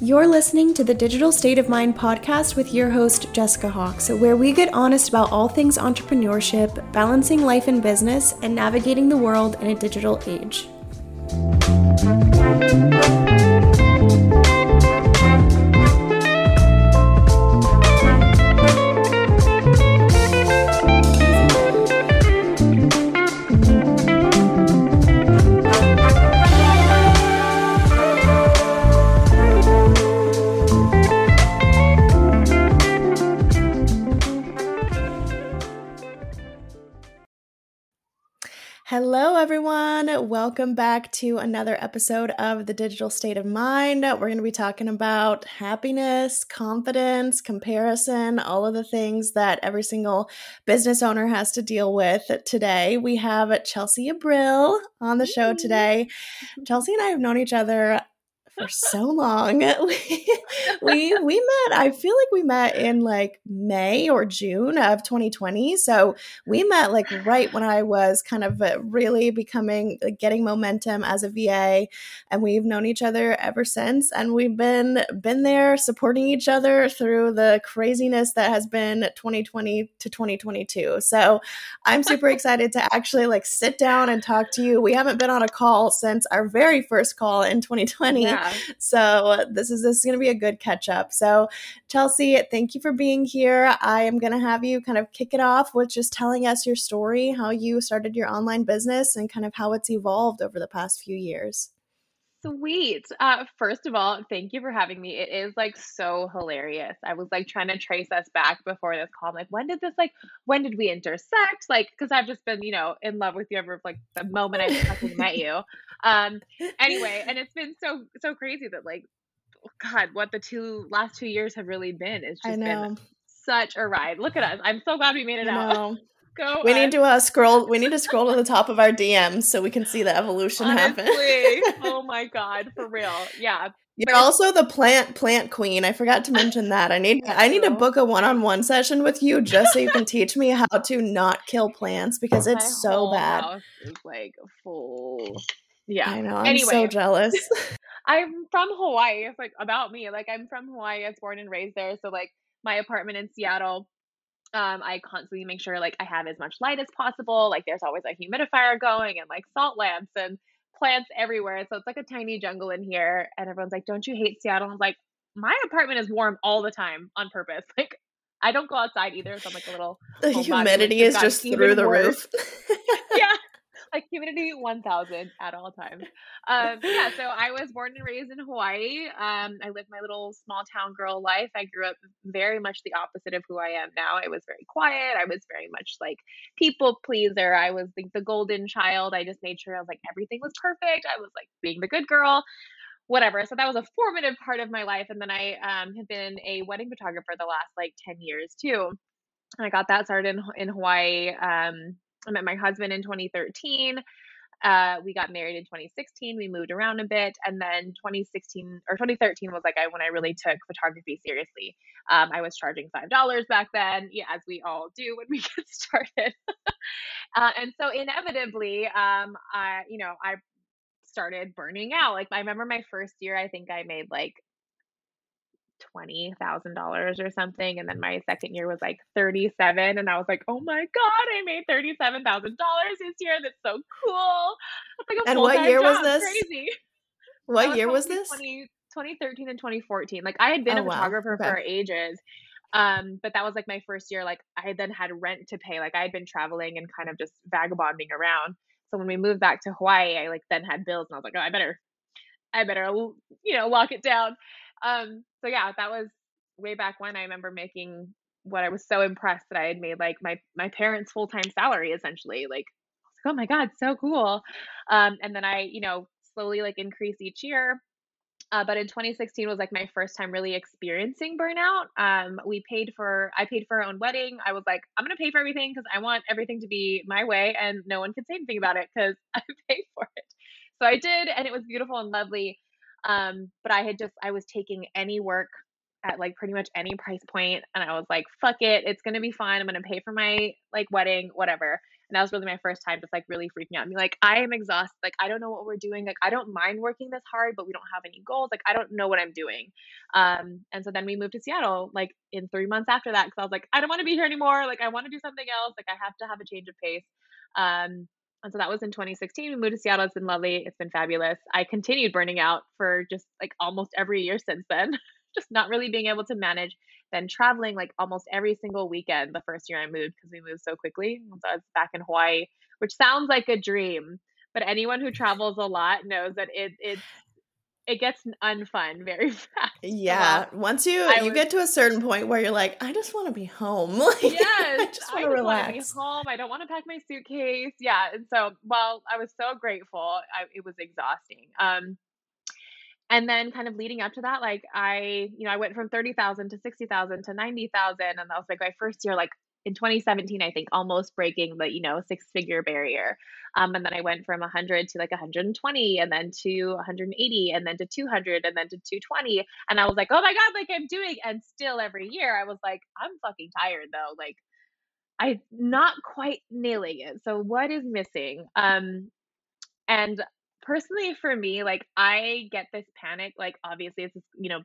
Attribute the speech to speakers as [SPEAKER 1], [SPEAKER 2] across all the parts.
[SPEAKER 1] You're listening to the Digital State of Mind podcast with your host, Jessica Hawks, where we get honest about all things entrepreneurship, balancing life and business, and navigating the world in a digital age. Everyone. Welcome back to another episode of The Digital State of Mind. We're going to be talking about happiness, confidence, comparison, all of the things that every single business owner has to deal with today. We have Chelsea Abril on the show today. Chelsea and I have known each other for so long. We, we we met. I feel like we met in like May or June of 2020. So we met like right when I was kind of uh, really becoming like, getting momentum as a VA, and we've known each other ever since. And we've been been there supporting each other through the craziness that has been 2020 to 2022. So I'm super excited to actually like sit down and talk to you. We haven't been on a call since our very first call in 2020. Yeah. So this is this is going to be a good catch up. So Chelsea, thank you for being here. I am going to have you kind of kick it off with just telling us your story, how you started your online business and kind of how it's evolved over the past few years.
[SPEAKER 2] Sweet. Uh, first of all, thank you for having me. It is like so hilarious. I was like trying to trace us back before this call. I'm like, when did this like, when did we intersect? Like, because I've just been, you know, in love with you ever like the moment I fucking met you. Um. Anyway, and it's been so so crazy that like, God, what the two last two years have really been. It's just been such a ride. Look at us. I'm so glad we made it out.
[SPEAKER 1] Go we on. need to uh, scroll. We need to scroll to the top of our DMs so we can see the evolution Honestly, happen.
[SPEAKER 2] oh my god, for real. Yeah.
[SPEAKER 1] You're also the plant plant queen. I forgot to mention that. I need I need to book a one-on-one session with you just so you can teach me how to not kill plants because it's my so bad.
[SPEAKER 2] It's like full. Yeah.
[SPEAKER 1] I know. I'm anyway, so jealous.
[SPEAKER 2] I'm from Hawaii. It's like about me. Like I'm from Hawaii. I was born and raised there. So like my apartment in Seattle um, I constantly make sure like I have as much light as possible. Like there's always a humidifier going and like salt lamps and plants everywhere. So it's like a tiny jungle in here. And everyone's like, Don't you hate Seattle? I'm like, my apartment is warm all the time on purpose. Like I don't go outside either. So I'm like a little
[SPEAKER 1] the humidity is just through the worse.
[SPEAKER 2] roof. yeah like humidity 1000 at all times. Um, yeah, so I was born and raised in Hawaii. Um, I lived my little small town girl life. I grew up very much the opposite of who I am now. I was very quiet. I was very much like people pleaser. I was like the golden child. I just made sure I was like everything was perfect. I was like being the good girl whatever. So that was a formative part of my life. And then I um, have been a wedding photographer the last like 10 years too. And I got that started in, in Hawaii. Um, I met my husband in 2013. Uh, we got married in 2016. We moved around a bit, and then 2016 or 2013 was like I when I really took photography seriously. Um, I was charging five dollars back then, yeah, as we all do when we get started. uh, and so inevitably, um, I you know I started burning out. Like I remember my first year, I think I made like twenty thousand dollars or something, and then my second year was like thirty seven, and I was like, oh my god, I made thirty seven thousand dollars this year. That's so cool.
[SPEAKER 1] Like and what year job. was this? Crazy. What year was this?
[SPEAKER 2] 20, 2013 and 2014. Like I had been oh, a photographer wow. okay. for ages. Um, but that was like my first year. Like I then had rent to pay. Like I had been traveling and kind of just vagabonding around. So when we moved back to Hawaii, I like then had bills and I was like, oh, I better, I better, you know, lock it down. Um, so yeah, that was way back when I remember making what I was so impressed that I had made like my my parents' full time salary essentially. Like, like, oh my god, so cool. Um, and then I, you know, slowly like increase each year. Uh, but in 2016 was like my first time really experiencing burnout. Um, we paid for, I paid for our own wedding. I was like, I'm gonna pay for everything because I want everything to be my way, and no one can say anything about it because I paid for it. So I did, and it was beautiful and lovely. Um, but I had just I was taking any work at like pretty much any price point and I was like, fuck it, it's gonna be fine. I'm gonna pay for my like wedding, whatever. And that was really my first time just like really freaking out. Mean, like, I am exhausted. Like, I don't know what we're doing. Like, I don't mind working this hard, but we don't have any goals. Like, I don't know what I'm doing. Um, and so then we moved to Seattle like in three months after that because I was like, I don't want to be here anymore. Like, I want to do something else. Like, I have to have a change of pace. Um, and so that was in 2016. We moved to Seattle. It's been lovely. It's been fabulous. I continued burning out for just like almost every year since then, just not really being able to manage. Then traveling like almost every single weekend the first year I moved because we moved so quickly. So I was back in Hawaii, which sounds like a dream, but anyone who travels a lot knows that it it's it gets unfun very fast.
[SPEAKER 1] Yeah. Once you I you was, get to a certain point where you're like, I just want to be home.
[SPEAKER 2] Like, yes, I just want to relax. be home. I don't want to pack my suitcase. Yeah. And so, well, I was so grateful. I, it was exhausting. Um, and then kind of leading up to that, like I, you know, I went from thirty thousand to sixty thousand to ninety thousand, and that was like my first year, like in 2017, I think, almost breaking the, you know, six figure barrier. Um, and then I went from 100 to like 120 and then to 180 and then to 200 and then to 220. And I was like, oh my God, like I'm doing. And still every year I was like, I'm fucking tired though. Like I'm not quite nailing it. So what is missing? Um, and personally for me, like I get this panic, like obviously it's, you know,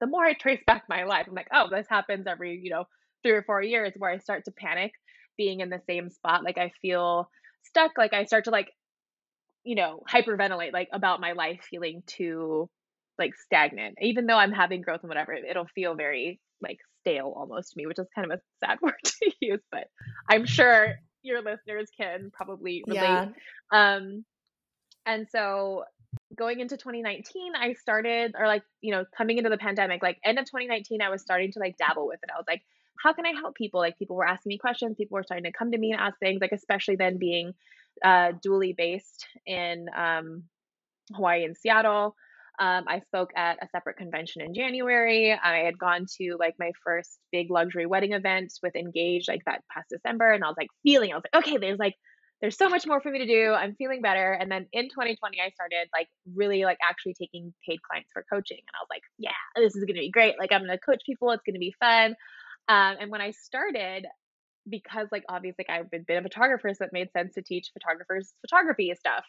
[SPEAKER 2] the more I trace back my life, I'm like, oh, this happens every, you know, three or four years where I start to panic being in the same spot. Like I feel stuck. Like I start to like, you know, hyperventilate like about my life feeling too like stagnant. Even though I'm having growth and whatever, it'll feel very like stale almost to me, which is kind of a sad word to use, but I'm sure your listeners can probably relate. Yeah. Um and so going into 2019 i started or like you know coming into the pandemic like end of 2019 i was starting to like dabble with it i was like how can I help people? Like people were asking me questions, people were starting to come to me and ask things, like especially then being uh, dually based in um, Hawaii and Seattle. Um, I spoke at a separate convention in January. I had gone to like my first big luxury wedding event with Engage like that past December, and I was like feeling, I was like, okay, there's like there's so much more for me to do. I'm feeling better. And then in 2020, I started like really like actually taking paid clients for coaching, and I was like, yeah, this is gonna be great. Like I'm gonna coach people. It's gonna be fun. Um, and when I started, because like obviously like, I've been, been a photographer, so it made sense to teach photographers photography stuff.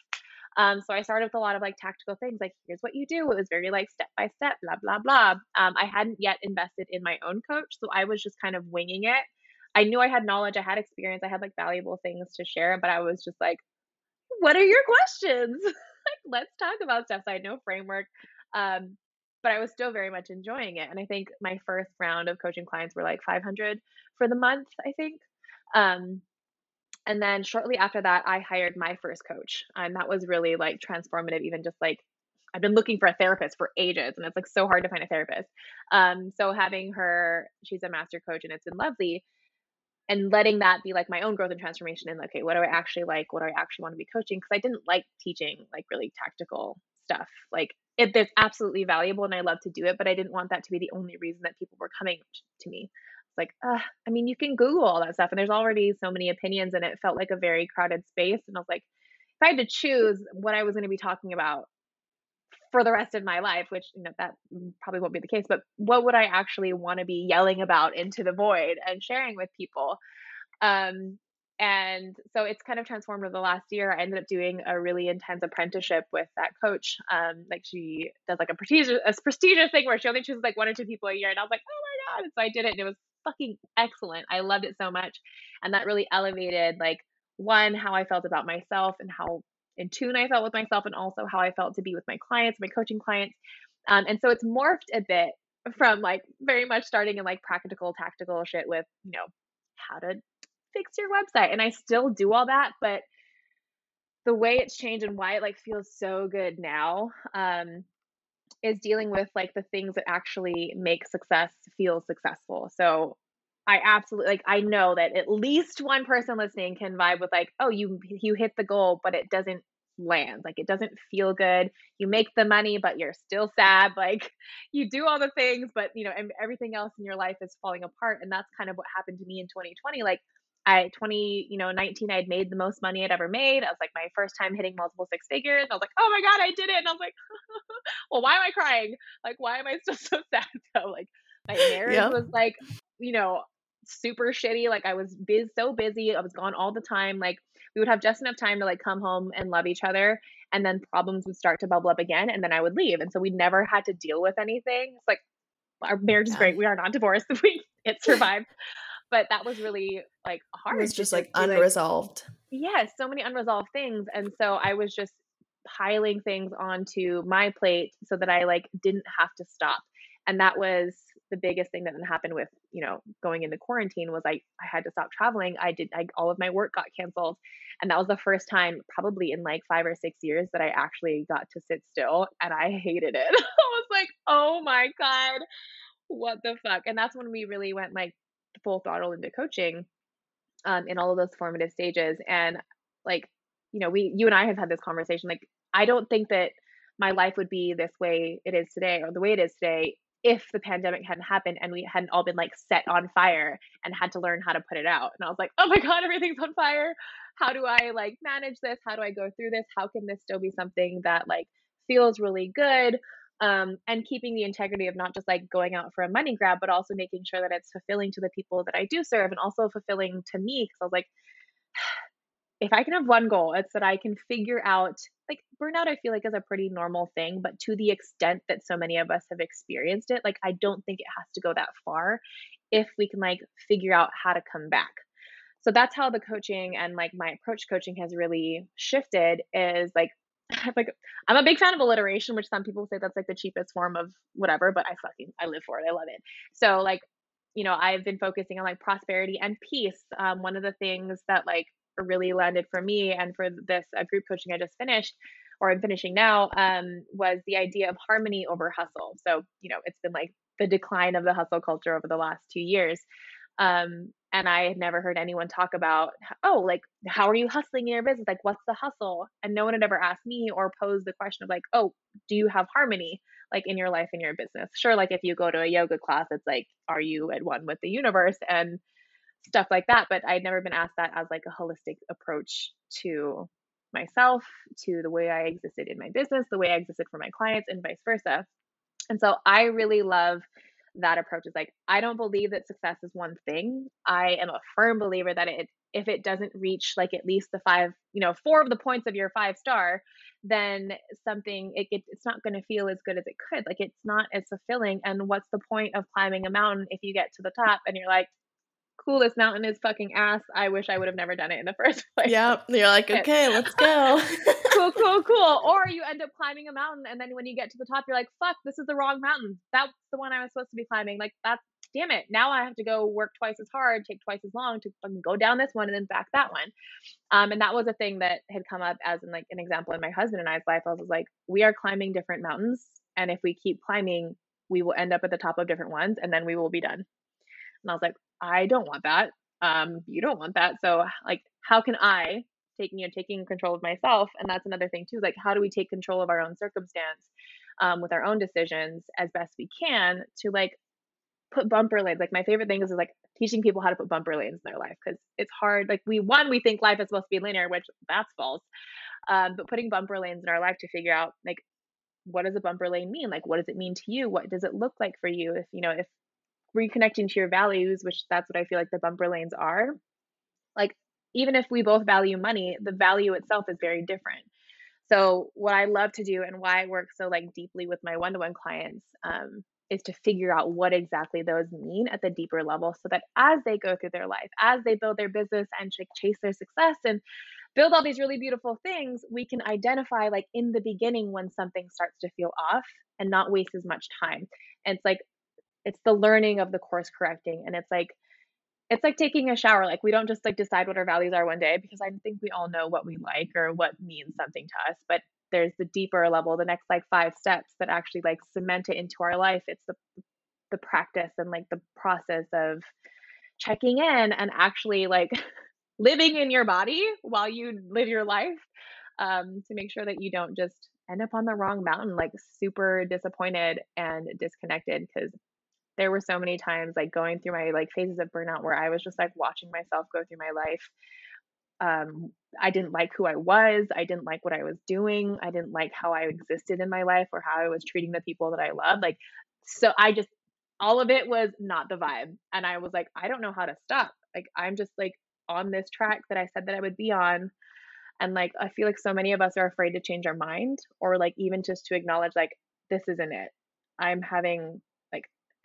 [SPEAKER 2] Um, so I started with a lot of like tactical things, like here's what you do. It was very like step by step, blah blah blah. Um, I hadn't yet invested in my own coach, so I was just kind of winging it. I knew I had knowledge, I had experience, I had like valuable things to share, but I was just like, what are your questions? like, let's talk about stuff. So I had no framework. Um, but I was still very much enjoying it. And I think my first round of coaching clients were like 500 for the month, I think. Um, and then shortly after that, I hired my first coach. And that was really like transformative, even just like I've been looking for a therapist for ages and it's like so hard to find a therapist. Um, so having her, she's a master coach and it's been lovely. And letting that be like my own growth and transformation and okay, what do I actually like? What do I actually want to be coaching? Because I didn't like teaching like really tactical stuff. Like it, it's absolutely valuable and I love to do it, but I didn't want that to be the only reason that people were coming to me. It's like, uh, I mean, you can Google all that stuff and there's already so many opinions and it felt like a very crowded space. And I was like, if I had to choose what I was going to be talking about for the rest of my life, which you know that probably won't be the case, but what would I actually want to be yelling about into the void and sharing with people? Um, and so it's kind of transformed over the last year. I ended up doing a really intense apprenticeship with that coach um like she does like a prestigious a prestigious thing where she only chooses like one or two people a year and i was like oh my god. And so i did it and it was fucking excellent. I loved it so much. And that really elevated like one how i felt about myself and how in tune i felt with myself and also how i felt to be with my clients my coaching clients. Um, and so it's morphed a bit from like very much starting in like practical tactical shit with you know how to fix your website. And I still do all that, but the way it's changed and why it like feels so good now um, is dealing with like the things that actually make success feel successful. So I absolutely like I know that at least one person listening can vibe with like, oh, you you hit the goal, but it doesn't land. Like it doesn't feel good. You make the money, but you're still sad. Like you do all the things, but you know, and everything else in your life is falling apart. And that's kind of what happened to me in 2020. Like I 20, you know, 19, I'd made the most money I'd ever made. I was like my first time hitting multiple six figures. I was like, oh my God, I did it. And I was like, well, why am I crying? Like, why am I still so sad? So like my marriage yeah. was like, you know, super shitty. Like I was biz so busy. I was gone all the time. Like we would have just enough time to like come home and love each other and then problems would start to bubble up again and then I would leave. And so we never had to deal with anything. It's like our marriage is yeah. great. We are not divorced. We it survived. But that was really like hard.
[SPEAKER 1] It was just like unresolved.
[SPEAKER 2] Like, yeah, so many unresolved things. And so I was just piling things onto my plate so that I like didn't have to stop. And that was the biggest thing that happened with, you know, going into quarantine was I I had to stop traveling. I did I, all of my work got canceled. And that was the first time probably in like 5 or 6 years that I actually got to sit still and I hated it. I was like, "Oh my god. What the fuck?" And that's when we really went like full throttle into coaching um in all of those formative stages and like you know, we you and I have had this conversation like I don't think that my life would be this way it is today or the way it is today if the pandemic hadn't happened and we hadn't all been like set on fire and had to learn how to put it out. And I was like, oh my God, everything's on fire. How do I like manage this? How do I go through this? How can this still be something that like feels really good? Um, and keeping the integrity of not just like going out for a money grab, but also making sure that it's fulfilling to the people that I do serve and also fulfilling to me. Cause I was like, if I can have one goal, it's that I can figure out like burnout, I feel like is a pretty normal thing, but to the extent that so many of us have experienced it, like I don't think it has to go that far if we can like figure out how to come back. So that's how the coaching and like my approach coaching has really shifted is like like I'm a big fan of alliteration, which some people say that's like the cheapest form of whatever, but I fucking I live for it. I love it. So like, you know, I've been focusing on like prosperity and peace. Um, one of the things that like really landed for me and for this uh, group coaching I just finished or I'm finishing now um, was the idea of harmony over hustle. So, you know, it's been like the decline of the hustle culture over the last two years. Um, and I had never heard anyone talk about, oh, like, how are you hustling in your business? Like, what's the hustle? And no one had ever asked me or posed the question of, like, oh, do you have harmony, like, in your life, in your business? Sure, like, if you go to a yoga class, it's like, are you at one with the universe? And stuff like that. But I'd never been asked that as like a holistic approach to myself, to the way I existed in my business, the way I existed for my clients, and vice versa. And so I really love that approach. Is like I don't believe that success is one thing. I am a firm believer that it if it doesn't reach like at least the five, you know, four of the points of your five star, then something it, it it's not going to feel as good as it could. Like it's not as fulfilling. And what's the point of climbing a mountain if you get to the top and you're like, cool, this mountain is fucking ass. I wish I would have never done it in the first place.
[SPEAKER 1] Yep. You're like, okay, let's go.
[SPEAKER 2] cool, cool, cool. Or you end up climbing a mountain and then when you get to the top, you're like, fuck, this is the wrong mountain. That's the one I was supposed to be climbing. Like that's damn it. Now I have to go work twice as hard, take twice as long to fucking go down this one and then back that one. Um, and that was a thing that had come up as in like an example in my husband and I's life. I was like, we are climbing different mountains. And if we keep climbing, we will end up at the top of different ones and then we will be done. And I was like, I don't want that. Um, you don't want that. So like, how can I take you know taking control of myself? And that's another thing too. Like, how do we take control of our own circumstance um, with our own decisions as best we can to like put bumper lanes. Like my favorite thing is, is like teaching people how to put bumper lanes in their life because it's hard. Like we one we think life is supposed to be linear, which that's false. Um, but putting bumper lanes in our life to figure out like what does a bumper lane mean? Like what does it mean to you? What does it look like for you? If you know if reconnecting to your values, which that's what I feel like the bumper lanes are, like even if we both value money, the value itself is very different. So what I love to do and why I work so like deeply with my one-to-one clients um, is to figure out what exactly those mean at the deeper level so that as they go through their life, as they build their business and chase their success and build all these really beautiful things, we can identify like in the beginning when something starts to feel off and not waste as much time. And it's like it's the learning of the course correcting and it's like it's like taking a shower like we don't just like decide what our values are one day because i think we all know what we like or what means something to us but there's the deeper level the next like five steps that actually like cement it into our life. It's the the practice and like the process of checking in and actually like living in your body while you live your life um, to make sure that you don't just end up on the wrong mountain like super disappointed and disconnected because there were so many times like going through my like phases of burnout where I was just like watching myself go through my life. Um, I didn't like who I was. I didn't like what I was doing. I didn't like how I existed in my life or how I was treating the people that I love. Like, so I just, all of it was not the vibe. And I was like, I don't know how to stop. Like, I'm just like on this track that I said that I would be on. And like I feel like so many of us are afraid to change our mind or like even just to acknowledge like this isn't it. I'm having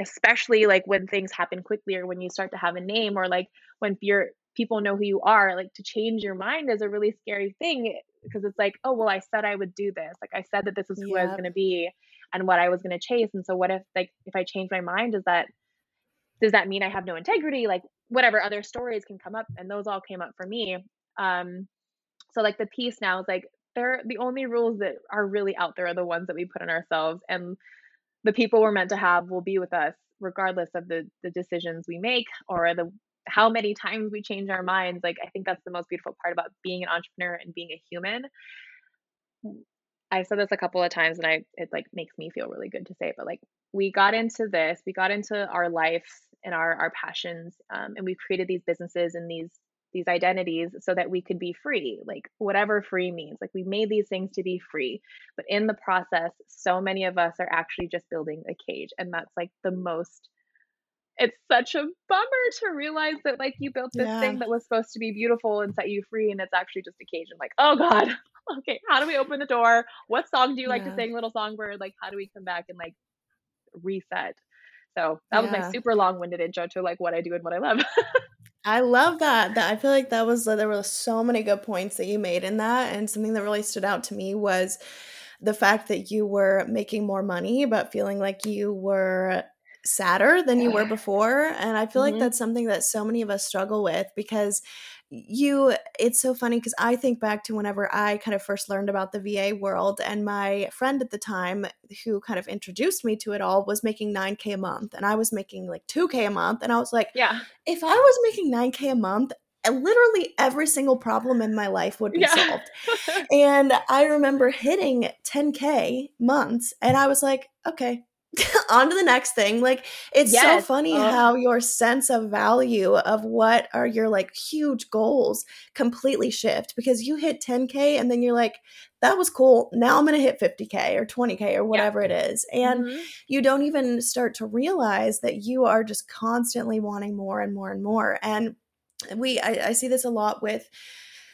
[SPEAKER 2] especially like when things happen quickly or when you start to have a name or like when you're people know who you are like to change your mind is a really scary thing because it's like oh well i said i would do this. Like i said that this is who i was going to be and what i was going to chase. And so what if like if i change my mind does that does that mean i have no integrity? Like whatever other stories can come up and those all came up for me. Um so like the piece now is like they're the only rules that are really out there are the ones that we put on ourselves and the people we're meant to have will be with us regardless of the the decisions we make or the how many times we change our minds. Like i think that's the most beautiful part about being an entrepreneur and being a human. I've said this a couple of times and i it like makes me feel really good to say it but like we got into this we got into our life and our our passions um, and we've created these businesses and these these identities so that we could be free like whatever free means like we made these things to be free. But in the process so many of us are actually just building a cage and that's like the most it's such a bummer to realize that like you built this yeah. thing that was supposed to be beautiful and set you free and it's actually just a cage and like oh god okay how do we open the door? What song do you like to sing little songbird? Like how do we come back and like reset? So that yeah. was my super long-winded intro to like what i do and what i love
[SPEAKER 1] I love that. That I feel like that was there were so many good points that you made in that, and something that really stood out to me was the fact that you were making more money, but feeling like you were sadder than you were before and i feel mm-hmm. like that's something that so many of us struggle with because you it's so funny because i think back to whenever i kind of first learned about the va world and my friend at the time who kind of introduced me to it all was making 9k a month and i was making like 2k a month and i was like
[SPEAKER 2] yeah
[SPEAKER 1] if i was making 9k a month eh, literally every single problem in my life would be yeah. solved. and I remember hitting 10K months and I was like, okay, on to the next thing. Like it's yes. so funny uh, how your sense of value of what are your like huge goals completely shift because you hit 10k and then you're like that was cool. Now I'm going to hit 50k or 20k or whatever yeah. it is. And mm-hmm. you don't even start to realize that you are just constantly wanting more and more and more. And we I, I see this a lot with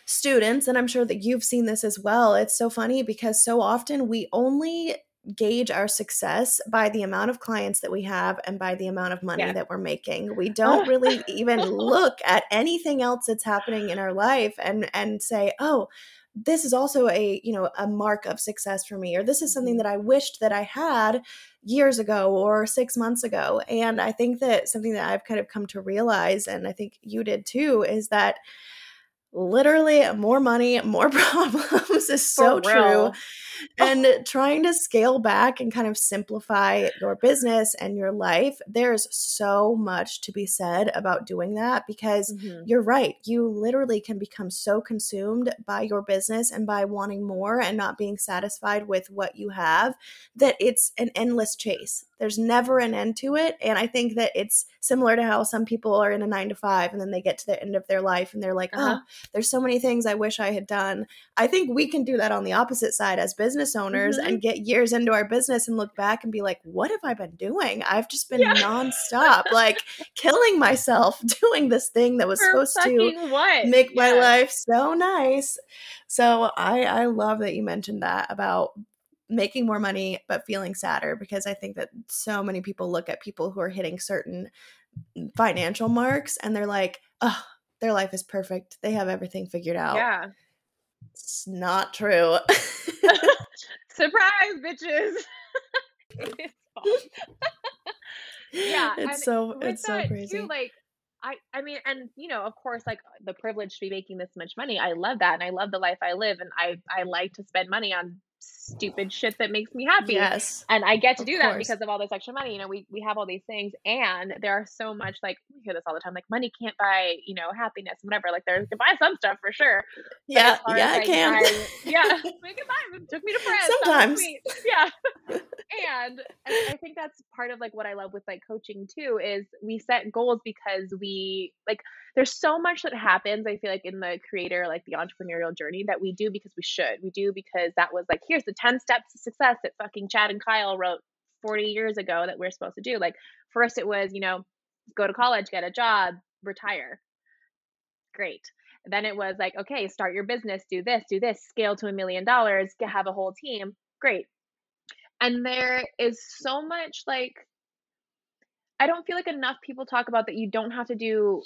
[SPEAKER 1] students and I'm sure that you've seen this as well. It's so funny because so often we only gauge our success by the amount of clients that we have and by the amount of money yeah. that we're making. We don't really even look at anything else that's happening in our life and and say, "Oh, this is also a, you know, a mark of success for me or this is something mm-hmm. that I wished that I had years ago or 6 months ago." And I think that something that I've kind of come to realize and I think you did too is that literally more money, more problems is so true. and trying to scale back and kind of simplify your business and your life, there's so much to be said about doing that because mm-hmm. you're right. You literally can become so consumed by your business and by wanting more and not being satisfied with what you have that it's an endless chase. There's never an end to it. And I think that it's similar to how some people are in a nine to five and then they get to the end of their life and they're like, uh-huh. oh, there's so many things I wish I had done. I think we can do that on the opposite side as business owners mm-hmm. and get years into our business and look back and be like, what have I been doing? I've just been yeah. nonstop, like killing myself doing this thing that was For supposed to what? make yeah. my life so nice. So I I love that you mentioned that about making more money but feeling sadder because I think that so many people look at people who are hitting certain financial marks and they're like, oh, their life is perfect. They have everything figured out.
[SPEAKER 2] Yeah.
[SPEAKER 1] It's not true.
[SPEAKER 2] Surprise, bitches.
[SPEAKER 1] yeah. It's so it's so crazy.
[SPEAKER 2] Too, like I I mean, and you know, of course, like the privilege to be making this much money. I love that, and I love the life I live, and I I like to spend money on stupid shit that makes me happy.
[SPEAKER 1] Yes.
[SPEAKER 2] And I get to do that because of all this extra money. You know, we, we have all these things and there are so much like hear this all the time, like money can't buy, you know, happiness, whatever. Like there's can buy some stuff for sure.
[SPEAKER 1] Yeah. Yeah, I can.
[SPEAKER 2] I, yeah. We can buy it took me to France.
[SPEAKER 1] Sometimes.
[SPEAKER 2] Yeah. and, and I think that's part of like what I love with like coaching too, is we set goals because we like there's so much that happens i feel like in the creator like the entrepreneurial journey that we do because we should we do because that was like here's the 10 steps to success that fucking chad and kyle wrote 40 years ago that we're supposed to do like first it was you know go to college get a job retire great. Then it was like, okay, start your business, do this, do this, scale to a million dollars, have a whole team. Great. And there is so much like, I don't feel like enough people talk about that you don't have to do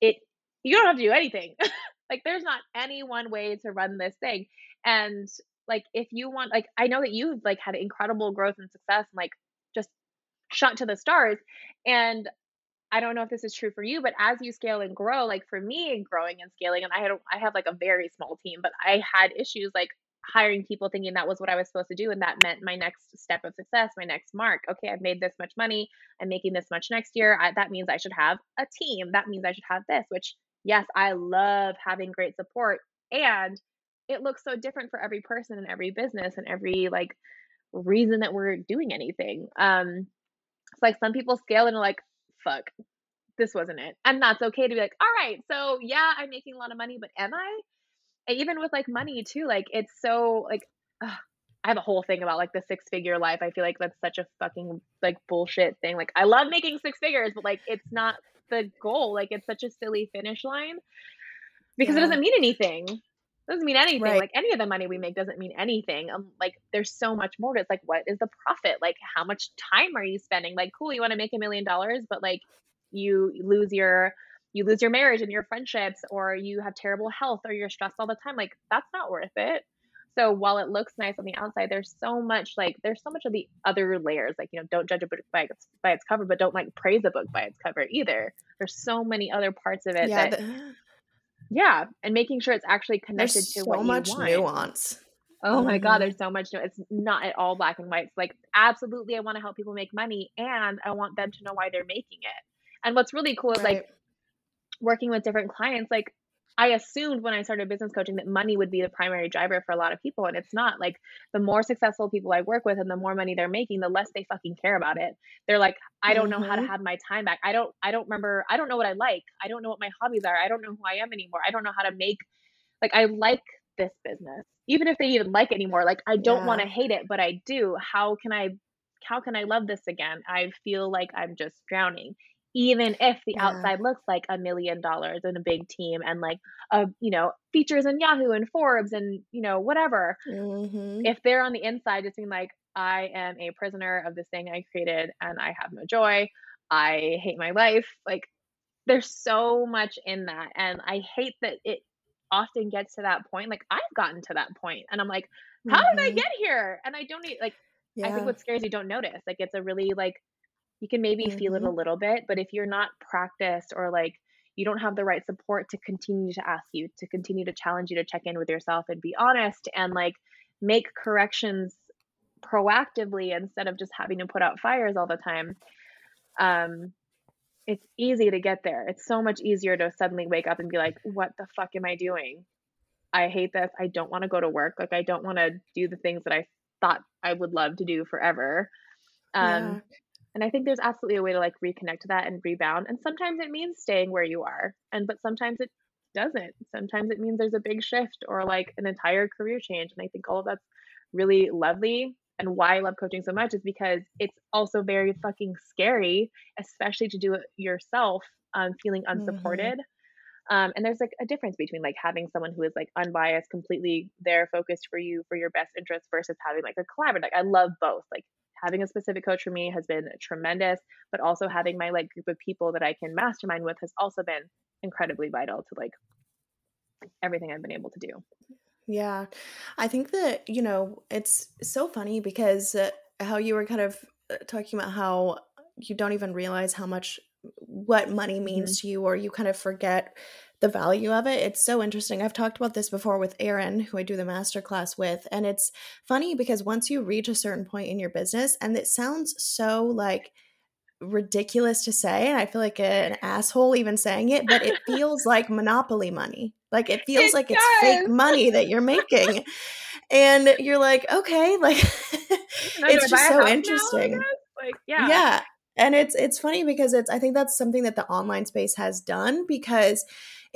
[SPEAKER 2] it, you don't have to do anything. like, there's not any one way to run this thing. And like, if you want, like, I know that you've like had incredible growth and success and like just shot to the stars. And I don't know if this is true for you, but as you scale and grow, like for me, growing and scaling, and I had I have like a very small team, but I had issues like hiring people thinking that was what I was supposed to do, and that meant my next step of success, my next mark. Okay, I've made this much money. I'm making this much next year. I, that means I should have a team. That means I should have this. Which yes, I love having great support, and it looks so different for every person and every business and every like reason that we're doing anything. Um, it's like some people scale and are like, fuck, this wasn't it. And that's okay to be like, all right, so yeah, I'm making a lot of money, but am I? And even with like money too, like it's so like, ugh, I have a whole thing about like the six figure life. I feel like that's such a fucking like bullshit thing. Like I love making six figures, but like it's not the goal. Like it's such a silly finish line because yeah. it doesn't mean anything doesn't mean anything. Right. Like any of the money we make doesn't mean anything. Um, like there's so much more to it. It's like what is the profit? Like how much time are you spending? Like cool, you want to make a million dollars, but like you lose your you lose your marriage and your friendships or you have terrible health or you're stressed all the time. Like that's not worth it. So while it looks nice on the outside, there's so much like there's so much of the other layers. Like you know, don't judge a book by its by its cover, but don't like praise a book by its cover either. There's so many other parts of it yeah, that. The- yeah, and making sure it's actually connected there's to so what much you want.
[SPEAKER 1] nuance.
[SPEAKER 2] Oh my god, mm-hmm. there's so much. It's not at all black and white. It's like absolutely, I want to help people make money, and I want them to know why they're making it. And what's really cool is like working with different clients. Like I assumed when I started business coaching that money would be the primary driver for a lot of people, and it's not. Like the more successful people I work with and the more money they're making, the less they fucking care about it. They're like, I don't mm-hmm. know how to mm-hmm. have my time back. I don't. I don't remember. I don't know what I like. I don't know what my hobbies are. I don't know who I am anymore. I don't know how to make. Like I like this business, even if they even like it anymore. Like I don't yeah. want to hate it, but I do. How can I? How can I love this again? I feel like I'm just drowning even if the yeah. outside looks like a million dollars and a big team and like a you know features in yahoo and forbes and you know whatever mm-hmm. if they're on the inside just being like i am a prisoner of this thing i created and i have no joy i hate my life like there's so much in that and i hate that it often gets to that point like i've gotten to that point and i'm like how mm-hmm. did i mm-hmm. get here and i don't need like yeah. i think what scares you don't notice like it's a really like you can maybe mm-hmm. feel it a mm-hmm. little bit but if you're not practiced or like you don't have the right support to continue to ask you to continue to challenge you to check in with yourself and be honest and like make corrections proactively instead of just having to put out fires all the time um it's easy to get there it's so much easier to suddenly wake up and be like what the fuck am i doing i hate this i don't want to go to work like i don't want to do the things that i thought i would love to do forever um yeah. And I think there's absolutely a way to like reconnect to that and rebound. And sometimes it means staying where you are. And but sometimes it doesn't. Sometimes it means there's a big shift or like an entire career change. And I think all of that's really lovely. And why I love coaching so much is because it's also very fucking scary, especially to do it yourself, um, feeling mm-hmm. unsupported. Mm-hmm. Um, and there's like a difference between like having someone who is like unbiased, completely there, focused for you for your best interest versus having like a collaborative. Like I love both. Like having a specific coach for me has been tremendous, but also having my like group of people that I can mastermind with has also been incredibly vital to like everything I've been able to do.
[SPEAKER 1] Yeah. I think that, you know, it's so funny because uh, how you were kind of uh, talking about how you don't even realize how much what money means mm-hmm. to you or you kind of forget the value of it. It's so interesting. I've talked about this before with Aaron, who I do the masterclass with. And it's funny because once you reach a certain point in your business, and it sounds so like ridiculous to say, and I feel like an asshole even saying it, but it feels like monopoly money. Like it feels it like does. it's fake money that you're making. and you're like, okay, like it's just so interesting.
[SPEAKER 2] Like, yeah.
[SPEAKER 1] Yeah and it's it's funny because it's i think that's something that the online space has done because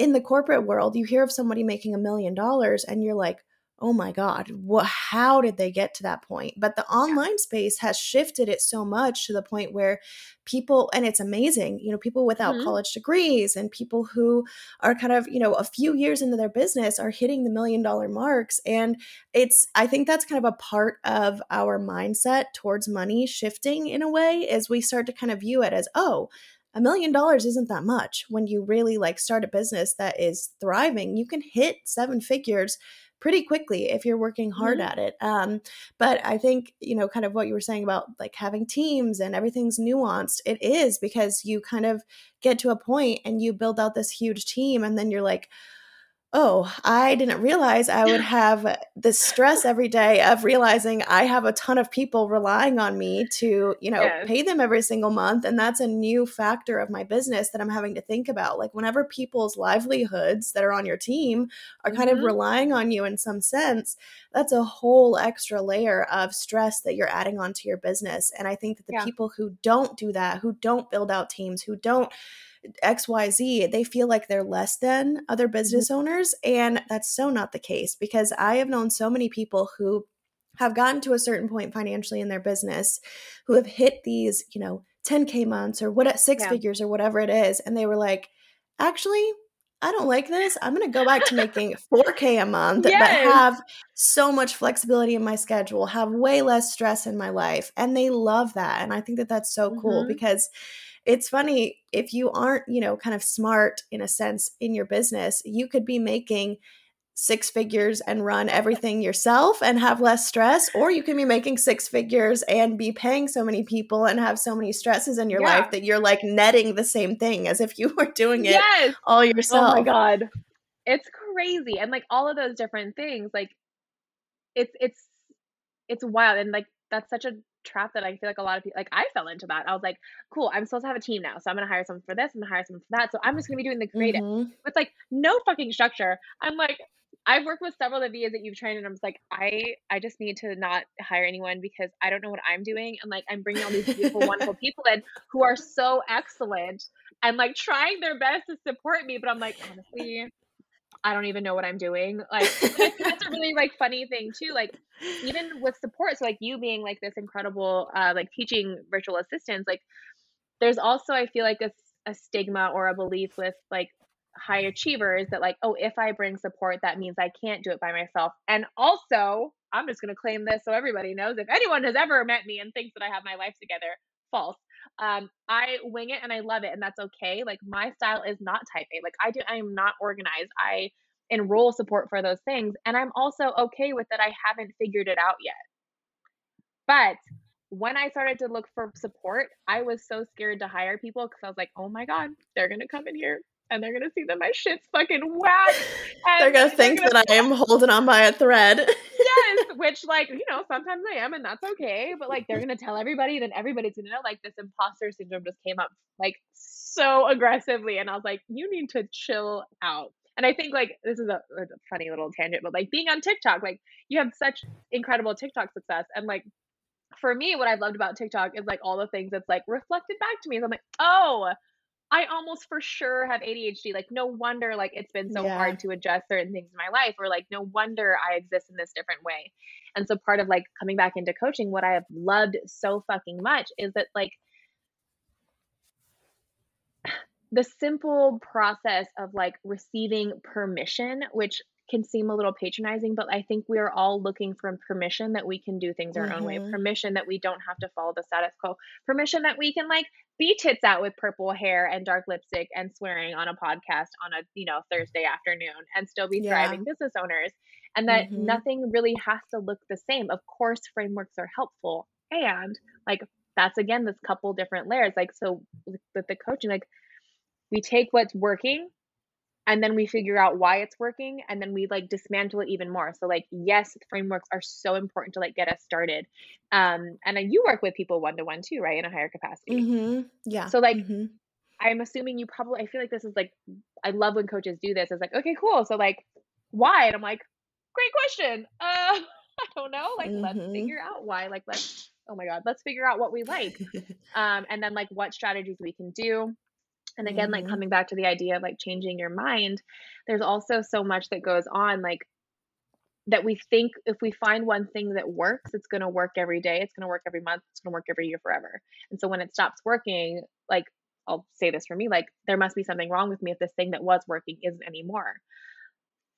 [SPEAKER 1] in the corporate world, you hear of somebody making a million dollars and you're like, oh my god what how did they get to that point? But the online space has shifted it so much to the point where people and it's amazing you know people without mm-hmm. college degrees and people who are kind of you know a few years into their business are hitting the million dollar marks and it's i think that's kind of a part of our mindset towards money shifting in a way as we start to kind of view it as oh a million dollars isn't that much. When you really like start a business that is thriving you can hit seven figures pretty quickly if you're working hard mm-hmm. at it. Um, but I think, you know, kind of what you were saying about like having teams and everything's nuanced, it is because you kind of get to a point and you build out this huge team and then you're like, oh, I didn't realize I would have this stress every day of realizing I have a ton of people relying on me to, you know, yes. pay them every single month. And that's a new factor of my business that I'm having to think about. Like, whenever people's livelihoods that are on your team are kind mm-hmm. of relying on you in some sense, that's a whole extra layer of stress that you're adding onto your business. And I think that the yeah. people who don't do that, who don't build out teams, who don't, XYZ, they feel like they're less than other mm-hmm. business owners. And that's so not the case because I have known so many people who have gotten to a certain point financially in their business who have hit these, you know, 10K months or what six yeah. figures or whatever it is. And they were like, actually, I don't like this. I'm going to go back to making 4K a month, yes. but have so much flexibility in my schedule, have way less stress in my life. And they love that. And I think that that's so mm-hmm. cool because it's funny if you aren't, you know, kind of smart in a sense in your business, you could be making six figures and run everything yourself and have less stress or you can be making six figures and be paying so many people and have so many stresses in your yeah. life that you're like netting the same thing as if you were doing it yes. all yourself.
[SPEAKER 2] Oh my god. It's crazy. And like all of those different things like it's it's it's wild and like that's such a trap that I feel like a lot of people like I fell into that. I was like, cool, I'm supposed to have a team now. So I'm gonna hire someone for this, I'm gonna hire someone for that. So I'm just gonna be doing the creative mm-hmm. with like no fucking structure. I'm like, I've worked with several of the VAs that you've trained, and I'm just like, I I just need to not hire anyone because I don't know what I'm doing, and like I'm bringing all these beautiful, wonderful people in who are so excellent and like trying their best to support me, but I'm like, honestly, I don't even know what I'm doing. Like that's a really like funny thing too. Like even with support, so like you being like this incredible uh like teaching virtual assistants, like there's also I feel like a, a stigma or a belief with like high achievers that like, oh, if I bring support, that means I can't do it by myself. And also, I'm just gonna claim this so everybody knows if anyone has ever met me and thinks that I have my life together, false. Um, I wing it and I love it, and that's okay. Like my style is not type A. Like I do, I am not organized. I enroll support for those things, and I'm also okay with that. I haven't figured it out yet. But when I started to look for support, I was so scared to hire people because I was like, oh my god, they're gonna come in here and they're gonna see that my shit's fucking whack.
[SPEAKER 1] they're gonna think they're gonna that I am holding on by a thread.
[SPEAKER 2] yes, which like you know sometimes I am, and that's okay. But like they're gonna tell everybody, then everybody's gonna know. Like this imposter syndrome just came up like so aggressively, and I was like, you need to chill out. And I think like this is a, a funny little tangent, but like being on TikTok, like you have such incredible TikTok success, and like for me, what I loved about TikTok is like all the things that's like reflected back to me. So I'm like, oh, I almost for sure have ADHD. Like, no wonder, like, it's been so yeah. hard to adjust certain things in my life, or like, no wonder I exist in this different way. And so, part of like coming back into coaching, what I have loved so fucking much is that, like, the simple process of like receiving permission, which can seem a little patronizing, but I think we are all looking for permission that we can do things our mm-hmm. own way, mm-hmm. permission that we don't have to follow the status quo, permission that we can like be tits out with purple hair and dark lipstick and swearing on a podcast on a you know Thursday afternoon and still be thriving yeah. business owners, and that mm-hmm. nothing really has to look the same. Of course, frameworks are helpful, and like that's again this couple different layers. Like so with the coaching, like we take what's working and then we figure out why it's working and then we like dismantle it even more. So like yes frameworks are so important to like get us started um and then you work with people one to one too right in a higher capacity.
[SPEAKER 1] Mm-hmm. yeah.
[SPEAKER 2] So like
[SPEAKER 1] mm-hmm.
[SPEAKER 2] i'm assuming you probably i feel like this is like i love when coaches do this. It's like okay cool. So like why? And i'm like great question. Uh i don't know. Like mm-hmm. let's figure out why. Like let's oh my god let's figure out what we like um and then like what strategies we can do and again mm-hmm. like coming back to the idea of like changing your mind there's also so much that goes on like that we think if we find one thing that works, it's going to work every day, it's going to work every month, it's going to work every year forever. And so when it stops working, like I'll say this for me, like there must be something wrong with me if this thing that was working isn't anymore.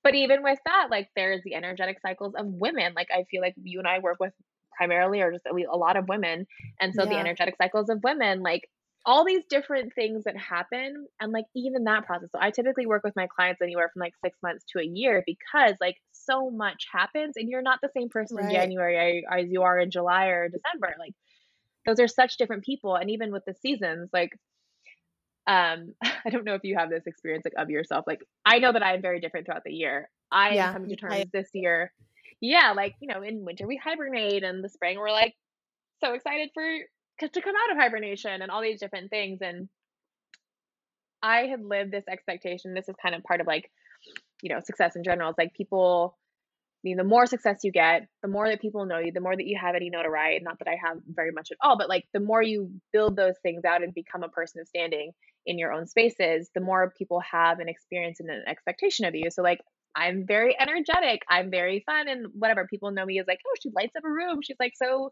[SPEAKER 2] But even with that, like there's the energetic cycles of women. Like I feel like you and I work with primarily or just a lot of women. And so yeah. the energetic cycles of women, like all these different things that happen and like even that process. So i typically work with my clients anywhere from like six months to a year because like so much happens and you're not the same person right. in january as you are in july or december. Like those are such different people and even with the seasons like um i don't know if you have this experience like of yourself. Like i know that i am very different throughout the year. I yeah, am coming to terms I- this year. Yeah like you know in winter we hibernate and the spring we're like so excited for to come out of hibernation and all these different things. And I had lived this expectation. This is kind of part of like, you know, success in general. It's like people, I mean, the more success you get, the more that people know you, the more that you have any notoriety. Not that I have very much at all, but like the more you build those things out and become a person of standing in your own spaces, the more people have an experience and an expectation of you. So like I'm very energetic. I'm very fun and whatever. People know me as like, oh, she lights up a room. She's like so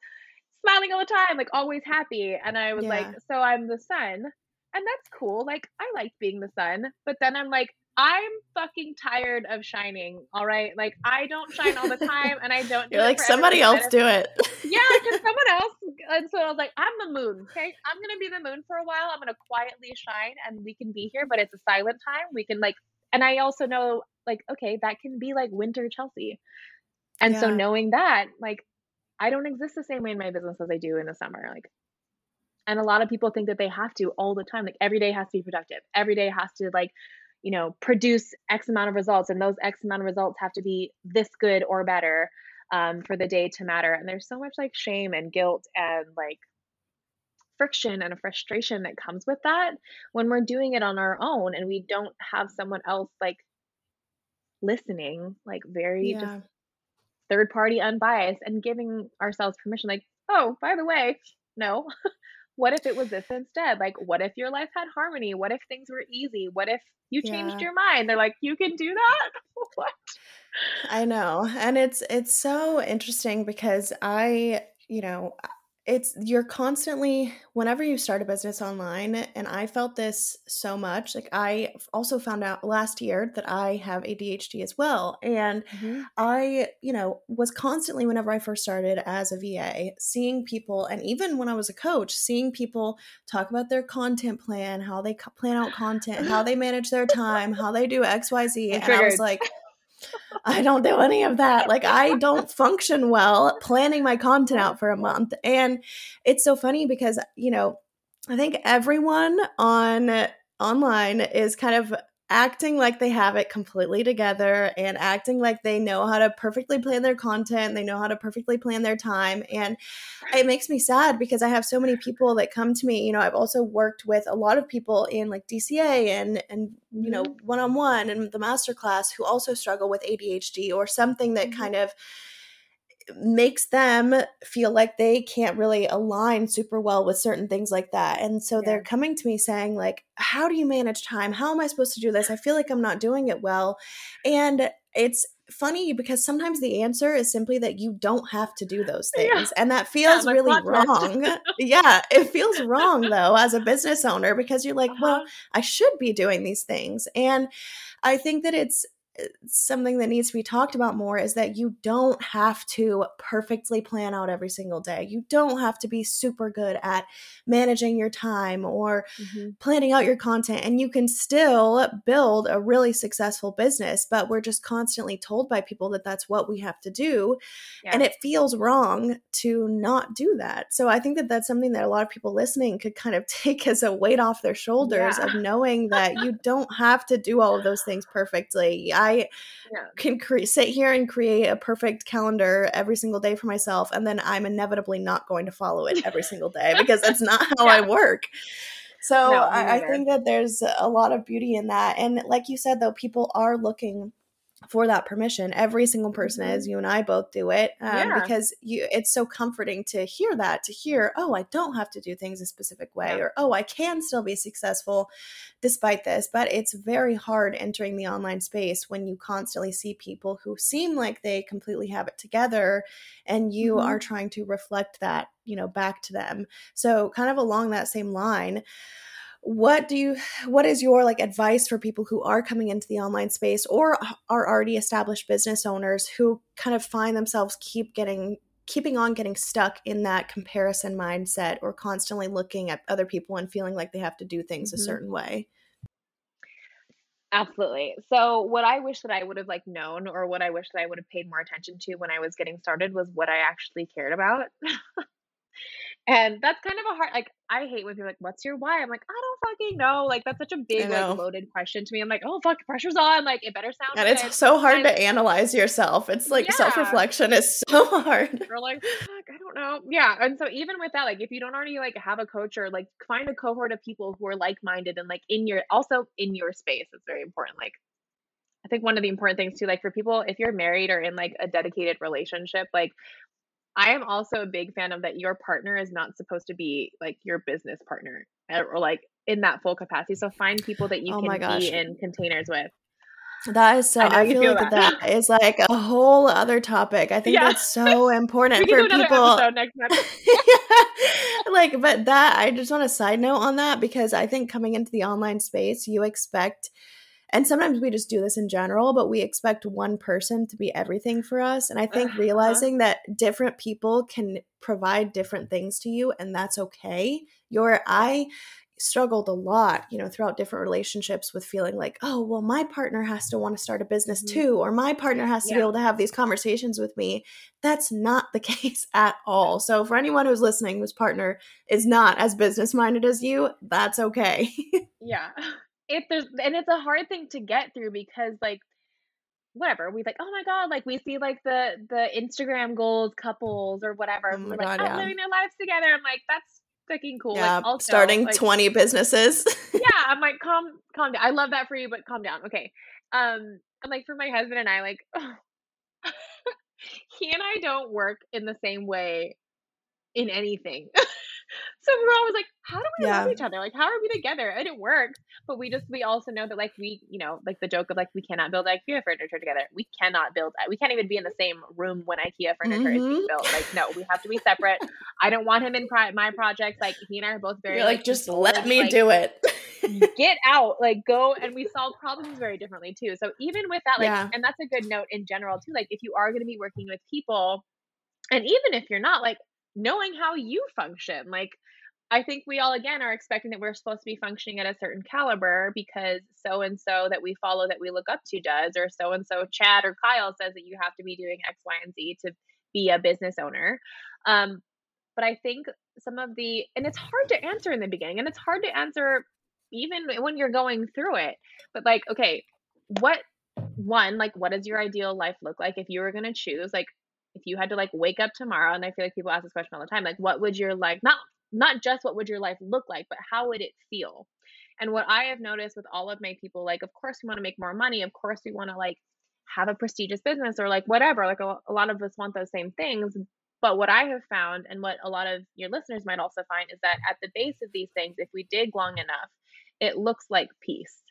[SPEAKER 2] smiling all the time, like always happy. And I was yeah. like, so I'm the sun. And that's cool. Like, I like being the sun. But then I'm like, I'm fucking tired of shining. All right. Like, I don't shine all the time and I don't.
[SPEAKER 1] You're like, somebody else do it.
[SPEAKER 2] yeah, because someone else. And so I was like, I'm the moon. Okay. I'm going to be the moon for a while. I'm going to quietly shine and we can be here, but it's a silent time. We can, like, and I also know, like, okay, that can be like winter Chelsea. And yeah. so knowing that, like, I don't exist the same way in my business as I do in the summer. Like, and a lot of people think that they have to all the time. Like, every day has to be productive. Every day has to, like, you know, produce X amount of results. And those X amount of results have to be this good or better um, for the day to matter. And there's so much like shame and guilt and like friction and a frustration that comes with that when we're doing it on our own and we don't have someone else like listening, like very yeah. just third party unbiased and giving ourselves permission like oh by the way no what if it was this instead? Like what if your life had harmony? What if things were easy? What if you changed yeah. your mind? They're like you can do that? What?
[SPEAKER 1] I know and it's it's so interesting because i you know it's you're constantly whenever you start a business online and i felt this so much like i also found out last year that i have adhd as well and mm-hmm. i you know was constantly whenever i first started as a va seeing people and even when i was a coach seeing people talk about their content plan how they plan out content how they manage their time how they do xyz and i was like I don't do any of that. Like I don't function well planning my content out for a month. And it's so funny because, you know, I think everyone on online is kind of acting like they have it completely together and acting like they know how to perfectly plan their content, they know how to perfectly plan their time. And it makes me sad because I have so many people that come to me. You know, I've also worked with a lot of people in like DCA and and you know, one on one and the masterclass who also struggle with ADHD or something that mm-hmm. kind of makes them feel like they can't really align super well with certain things like that. And so yeah. they're coming to me saying like, "How do you manage time? How am I supposed to do this? I feel like I'm not doing it well." And it's funny because sometimes the answer is simply that you don't have to do those things. Yeah. And that feels yeah, really wrong. yeah, it feels wrong though as a business owner because you're like, uh-huh. well, I should be doing these things. And I think that it's something that needs to be talked about more is that you don't have to perfectly plan out every single day. You don't have to be super good at managing your time or mm-hmm. planning out your content, and you can still build a really successful business. But we're just constantly told by people that that's what we have to do. Yeah. And it feels wrong to not do that. So I think that that's something that a lot of people listening could kind of take as a weight off their shoulders yeah. of knowing that you don't have to do all of those things perfectly. I yeah. can cre- sit here and create a perfect calendar every single day for myself, and then I'm inevitably not going to follow it every single day because that's not how yeah. I work. So no, I, I think that there's a lot of beauty in that. And like you said, though, people are looking for that permission. Every single person
[SPEAKER 2] Mhm.
[SPEAKER 1] is. You and I both do it um,
[SPEAKER 2] Yeah.
[SPEAKER 1] because you. It's so comforting to hear that. To hear, oh, I don't have to do things a specific way,
[SPEAKER 2] Yeah.
[SPEAKER 1] or oh, I can still be successful despite this. But it's very hard entering the online space when you constantly see people who seem like they completely have it together, and you
[SPEAKER 2] Mhm.
[SPEAKER 1] are trying to reflect that, you know, back to them. So, kind of along that same line what do you what is your like advice for people who are coming into the online space or are already established business owners who kind of find themselves keep getting keeping on getting stuck in that comparison mindset or constantly looking at other people and feeling like they have to do things a
[SPEAKER 2] Mhm.
[SPEAKER 1] certain way
[SPEAKER 2] Absolutely. So what I wish that I would have like known or what I wish that I would have paid more attention to when I was getting started was what I actually cared about. And that's kind of a hard like I hate when people are like, "What's your why?" I'm like, "I don't fucking know." Like that's such a big like loaded question to me. I'm like, "Oh fuck, pressure's on." Like it better sound
[SPEAKER 1] and
[SPEAKER 2] good.
[SPEAKER 1] it's so hard
[SPEAKER 2] And
[SPEAKER 1] to analyze yourself it's like
[SPEAKER 2] yeah,
[SPEAKER 1] self-reflection is so hard
[SPEAKER 2] you're like, "Fuck, I don't know." Yeah, and so even with that, like if you don't already like have a coach or like find a cohort of people who are like-minded and like in your also in your space, it's very important. Like I think one of the important things too, like for people, if you're married or in like a dedicated relationship, like I am also a big fan of that your partner is not supposed to be like your business partner uh, or like in that full capacity. So find people that you
[SPEAKER 1] oh
[SPEAKER 2] can
[SPEAKER 1] gosh
[SPEAKER 2] be in containers with.
[SPEAKER 1] That is so
[SPEAKER 2] I
[SPEAKER 1] I feel
[SPEAKER 2] feel
[SPEAKER 1] like
[SPEAKER 2] that.
[SPEAKER 1] that is like a whole other topic. I think
[SPEAKER 2] Yeah.
[SPEAKER 1] that's so important for people
[SPEAKER 2] month.
[SPEAKER 1] like but that I just want a side note on that because I think coming into the online space you expect and sometimes we just do this in general but we expect one person to be everything for us and I think
[SPEAKER 2] Uh-huh.
[SPEAKER 1] realizing that different people can provide different things to you and that's okay. Your I struggled a lot, you know, throughout different relationships with feeling like, oh, well, my partner has to want to start a business
[SPEAKER 2] Mhm.
[SPEAKER 1] too, or my partner has to be able to have these conversations with me. That's not the case at all. So, for anyone who's listening whose partner is not as business minded as you, that's okay.
[SPEAKER 2] Yeah. If there's and it's a hard thing to get through because like whatever, we like, oh my god, like we see like the the Instagram goals couples or whatever,
[SPEAKER 1] oh my
[SPEAKER 2] like
[SPEAKER 1] God,
[SPEAKER 2] out
[SPEAKER 1] yeah.
[SPEAKER 2] living their lives together. I'm like, that's freaking cool. Like
[SPEAKER 1] Yeah.
[SPEAKER 2] also
[SPEAKER 1] Starting
[SPEAKER 2] like
[SPEAKER 1] 20 businesses.
[SPEAKER 2] yeah, I'm like, calm calm down. I love that for you, but calm down. Okay. Um, and like for my husband and I, like he and I don't work in the same way in anything. so we're always like, how do we love each other? Like, how are we together? And it works. But we just we also know that like we, you know, like the joke of like we cannot build IKEA furniture together. We cannot build that. We can't even be in the same room when IKEA furniture is
[SPEAKER 1] hmm
[SPEAKER 2] being built. Like, no, we have to be separate. I don't want him in pri- my projects. Like he and I are both very
[SPEAKER 1] You're like,
[SPEAKER 2] like
[SPEAKER 1] just let me
[SPEAKER 2] like
[SPEAKER 1] do it.
[SPEAKER 2] get out like go and we solve problems very differently too so even with that like
[SPEAKER 1] yeah.
[SPEAKER 2] and that's a good note in general too like if you are going to be working with people and even if you're not like knowing how you function like i think we all again are expecting that we're supposed to be functioning at a certain caliber because so and so that we follow that we look up to does or so and so chad or kyle says that you have to be doing x y and z to be a business owner. Um but i think some of the and it's hard to answer in the beginning and it's hard to answer even when you're going through it but like okay what one like what does your ideal life look like if you were going to choose? Like if you had to like wake up tomorrow and i feel like people ask this question all the time like what would your life not not just what would your life look like but how would it feel and what i have noticed with all of my people like of course we want to make more money of course we want to like have a prestigious business or like whatever like a, a lot of us want those same things but what I have found, and what a lot of your listeners might also find, is that at the base of these things, if we dig long enough, it looks like peace.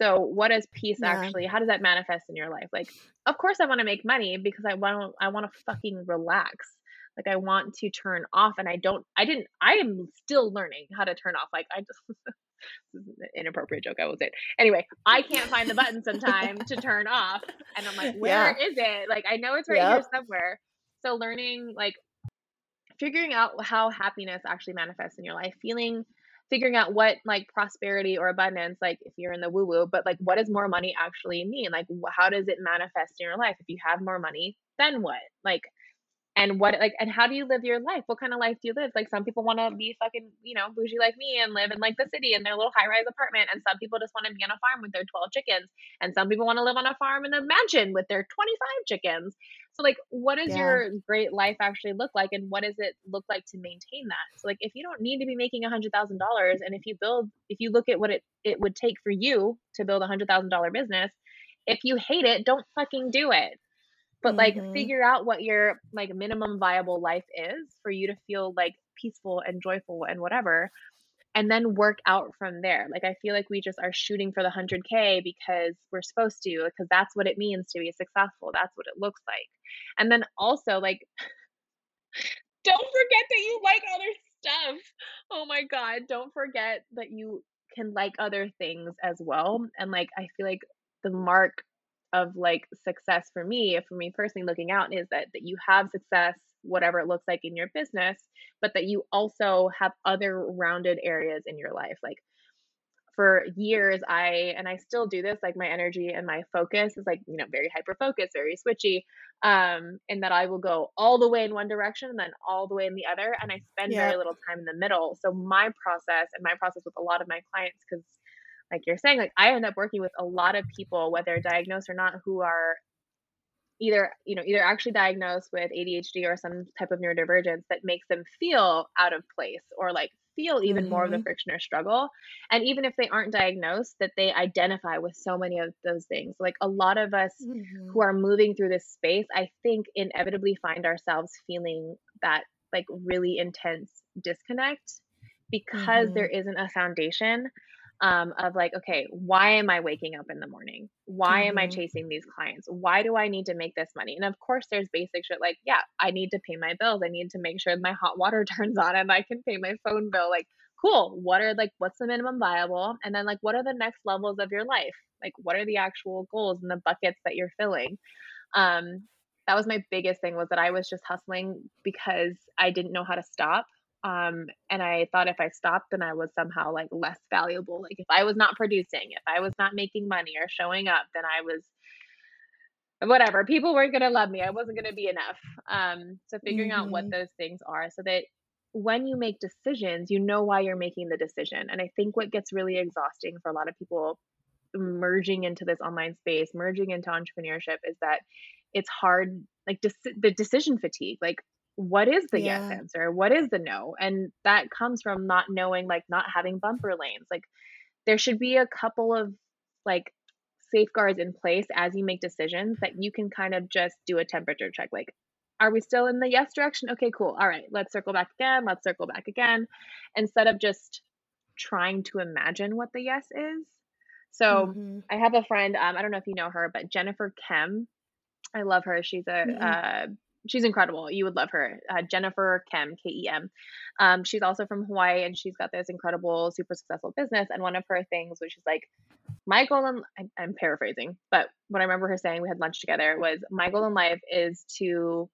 [SPEAKER 2] So, what is peace
[SPEAKER 1] Yeah.
[SPEAKER 2] actually? How does that manifest in your life? Like, of course, I want to make money because I want I want to fucking relax. Like, I want to turn off, and I don't. I didn't. I am still learning how to turn off. Like, I just. this is an inappropriate joke. I will say it. Anyway, I can't find the button sometimes to turn off, and I'm like, where
[SPEAKER 1] Yeah.
[SPEAKER 2] is it? Like, I know it's right here somewhere. So, learning like figuring out how happiness actually manifests in your life feeling figuring out what like prosperity or abundance like if you're in the woo woo but like what does more money actually mean? Like how does it manifest in your life? If you have more money then what? Like and what like and how do you live your life? What kind of life do you live? Like some people want to be fucking you know bougie like me and live in like the city in their little high rise apartment and some people just want to be on a farm with their 12 chickens and some people want to live on a farm in a mansion with their 25 chickens. So like what does
[SPEAKER 1] Yeah.
[SPEAKER 2] your great life actually look like and what does it look like to maintain that? So like if you don't need to be making a hundred thousand dollars and if you build if you look at what it it would take for you to build a hundred thousand dollar business if you hate it don't fucking do it but like
[SPEAKER 1] Mhm.
[SPEAKER 2] figure out what your like minimum viable life is for you to feel like peaceful and joyful and whatever and then work out from there. Like i feel like we just are shooting for the 100k because we're supposed to because that's what it means to be successful. That's what it looks like. And then also like don't forget that you like other stuff. Oh my god don't forget that you can like other things as well. And like i feel like the mark of like success for me for me personally looking out is that that you have success whatever it looks like in your business but that you also have other rounded areas in your life. Like for years i and i still do this like my energy and my focus is like you know very hyper focused very switchy um and that i will go all the way in one direction and then all the way in the other and i spend very little time in the middle. So my process and my process with a lot of my clients because like you're saying like i end up working with a lot of people whether diagnosed or not who are either you know either actually diagnosed with ADHD or some type of neurodivergence that makes them feel out of place or like feel even more of the
[SPEAKER 1] Mhm.
[SPEAKER 2] friction or struggle and even if they aren't diagnosed that they identify with so many of those things like a lot of us
[SPEAKER 1] Mhm.
[SPEAKER 2] who are moving through this space i think inevitably find ourselves feeling that like really intense disconnect because there
[SPEAKER 1] Mhm.
[SPEAKER 2] isn't a foundation um, of like, okay, why am I waking up in the morning? Why am I
[SPEAKER 1] Mhm.
[SPEAKER 2] chasing these clients? Why do I need to make this money? And of course, there's basic shit like, yeah, I need to pay my bills. I need to make sure my hot water turns on and I can pay my phone bill. Like, cool. What are like, what's the minimum viable? And then, like, what are the next levels of your life? Like, what are the actual goals and the buckets that you're filling? Um, that was my biggest thing was that I was just hustling because I didn't know how to stop um and i thought if i stopped then i was somehow like less valuable. Like if i was not producing if i was not making money or showing up then i was whatever. People weren't going to love me. I wasn't going to be enough. Um so figuring out what
[SPEAKER 1] Mhm.
[SPEAKER 2] those things are so that when you make decisions you know why you're making the decision. And i think what gets really exhausting for a lot of people merging into this online space merging into entrepreneurship is that it's hard like dec- the decision fatigue like what is the yes answer? What is the no? And that comes from not knowing like not having bumper lanes. Like there should be a couple of like safeguards in place as you make decisions that you can kind of just do a temperature check. Like are we still in the yes direction? Okay cool. All right let's circle back again. Let's circle back again. Instead of just trying to imagine what the yes is. So
[SPEAKER 1] Mhm.
[SPEAKER 2] i have a friend um, i don't know if you know her but jennifer kem i love her. She's a
[SPEAKER 1] Mm-mm.
[SPEAKER 2] uh, she's incredible you would love her uh, jennifer kem k-e-m um, she's also from hawaii and she's got this incredible super successful business and one of her things which is like my goal in i'm paraphrasing but what i remember her saying we had lunch together was my goal in life is to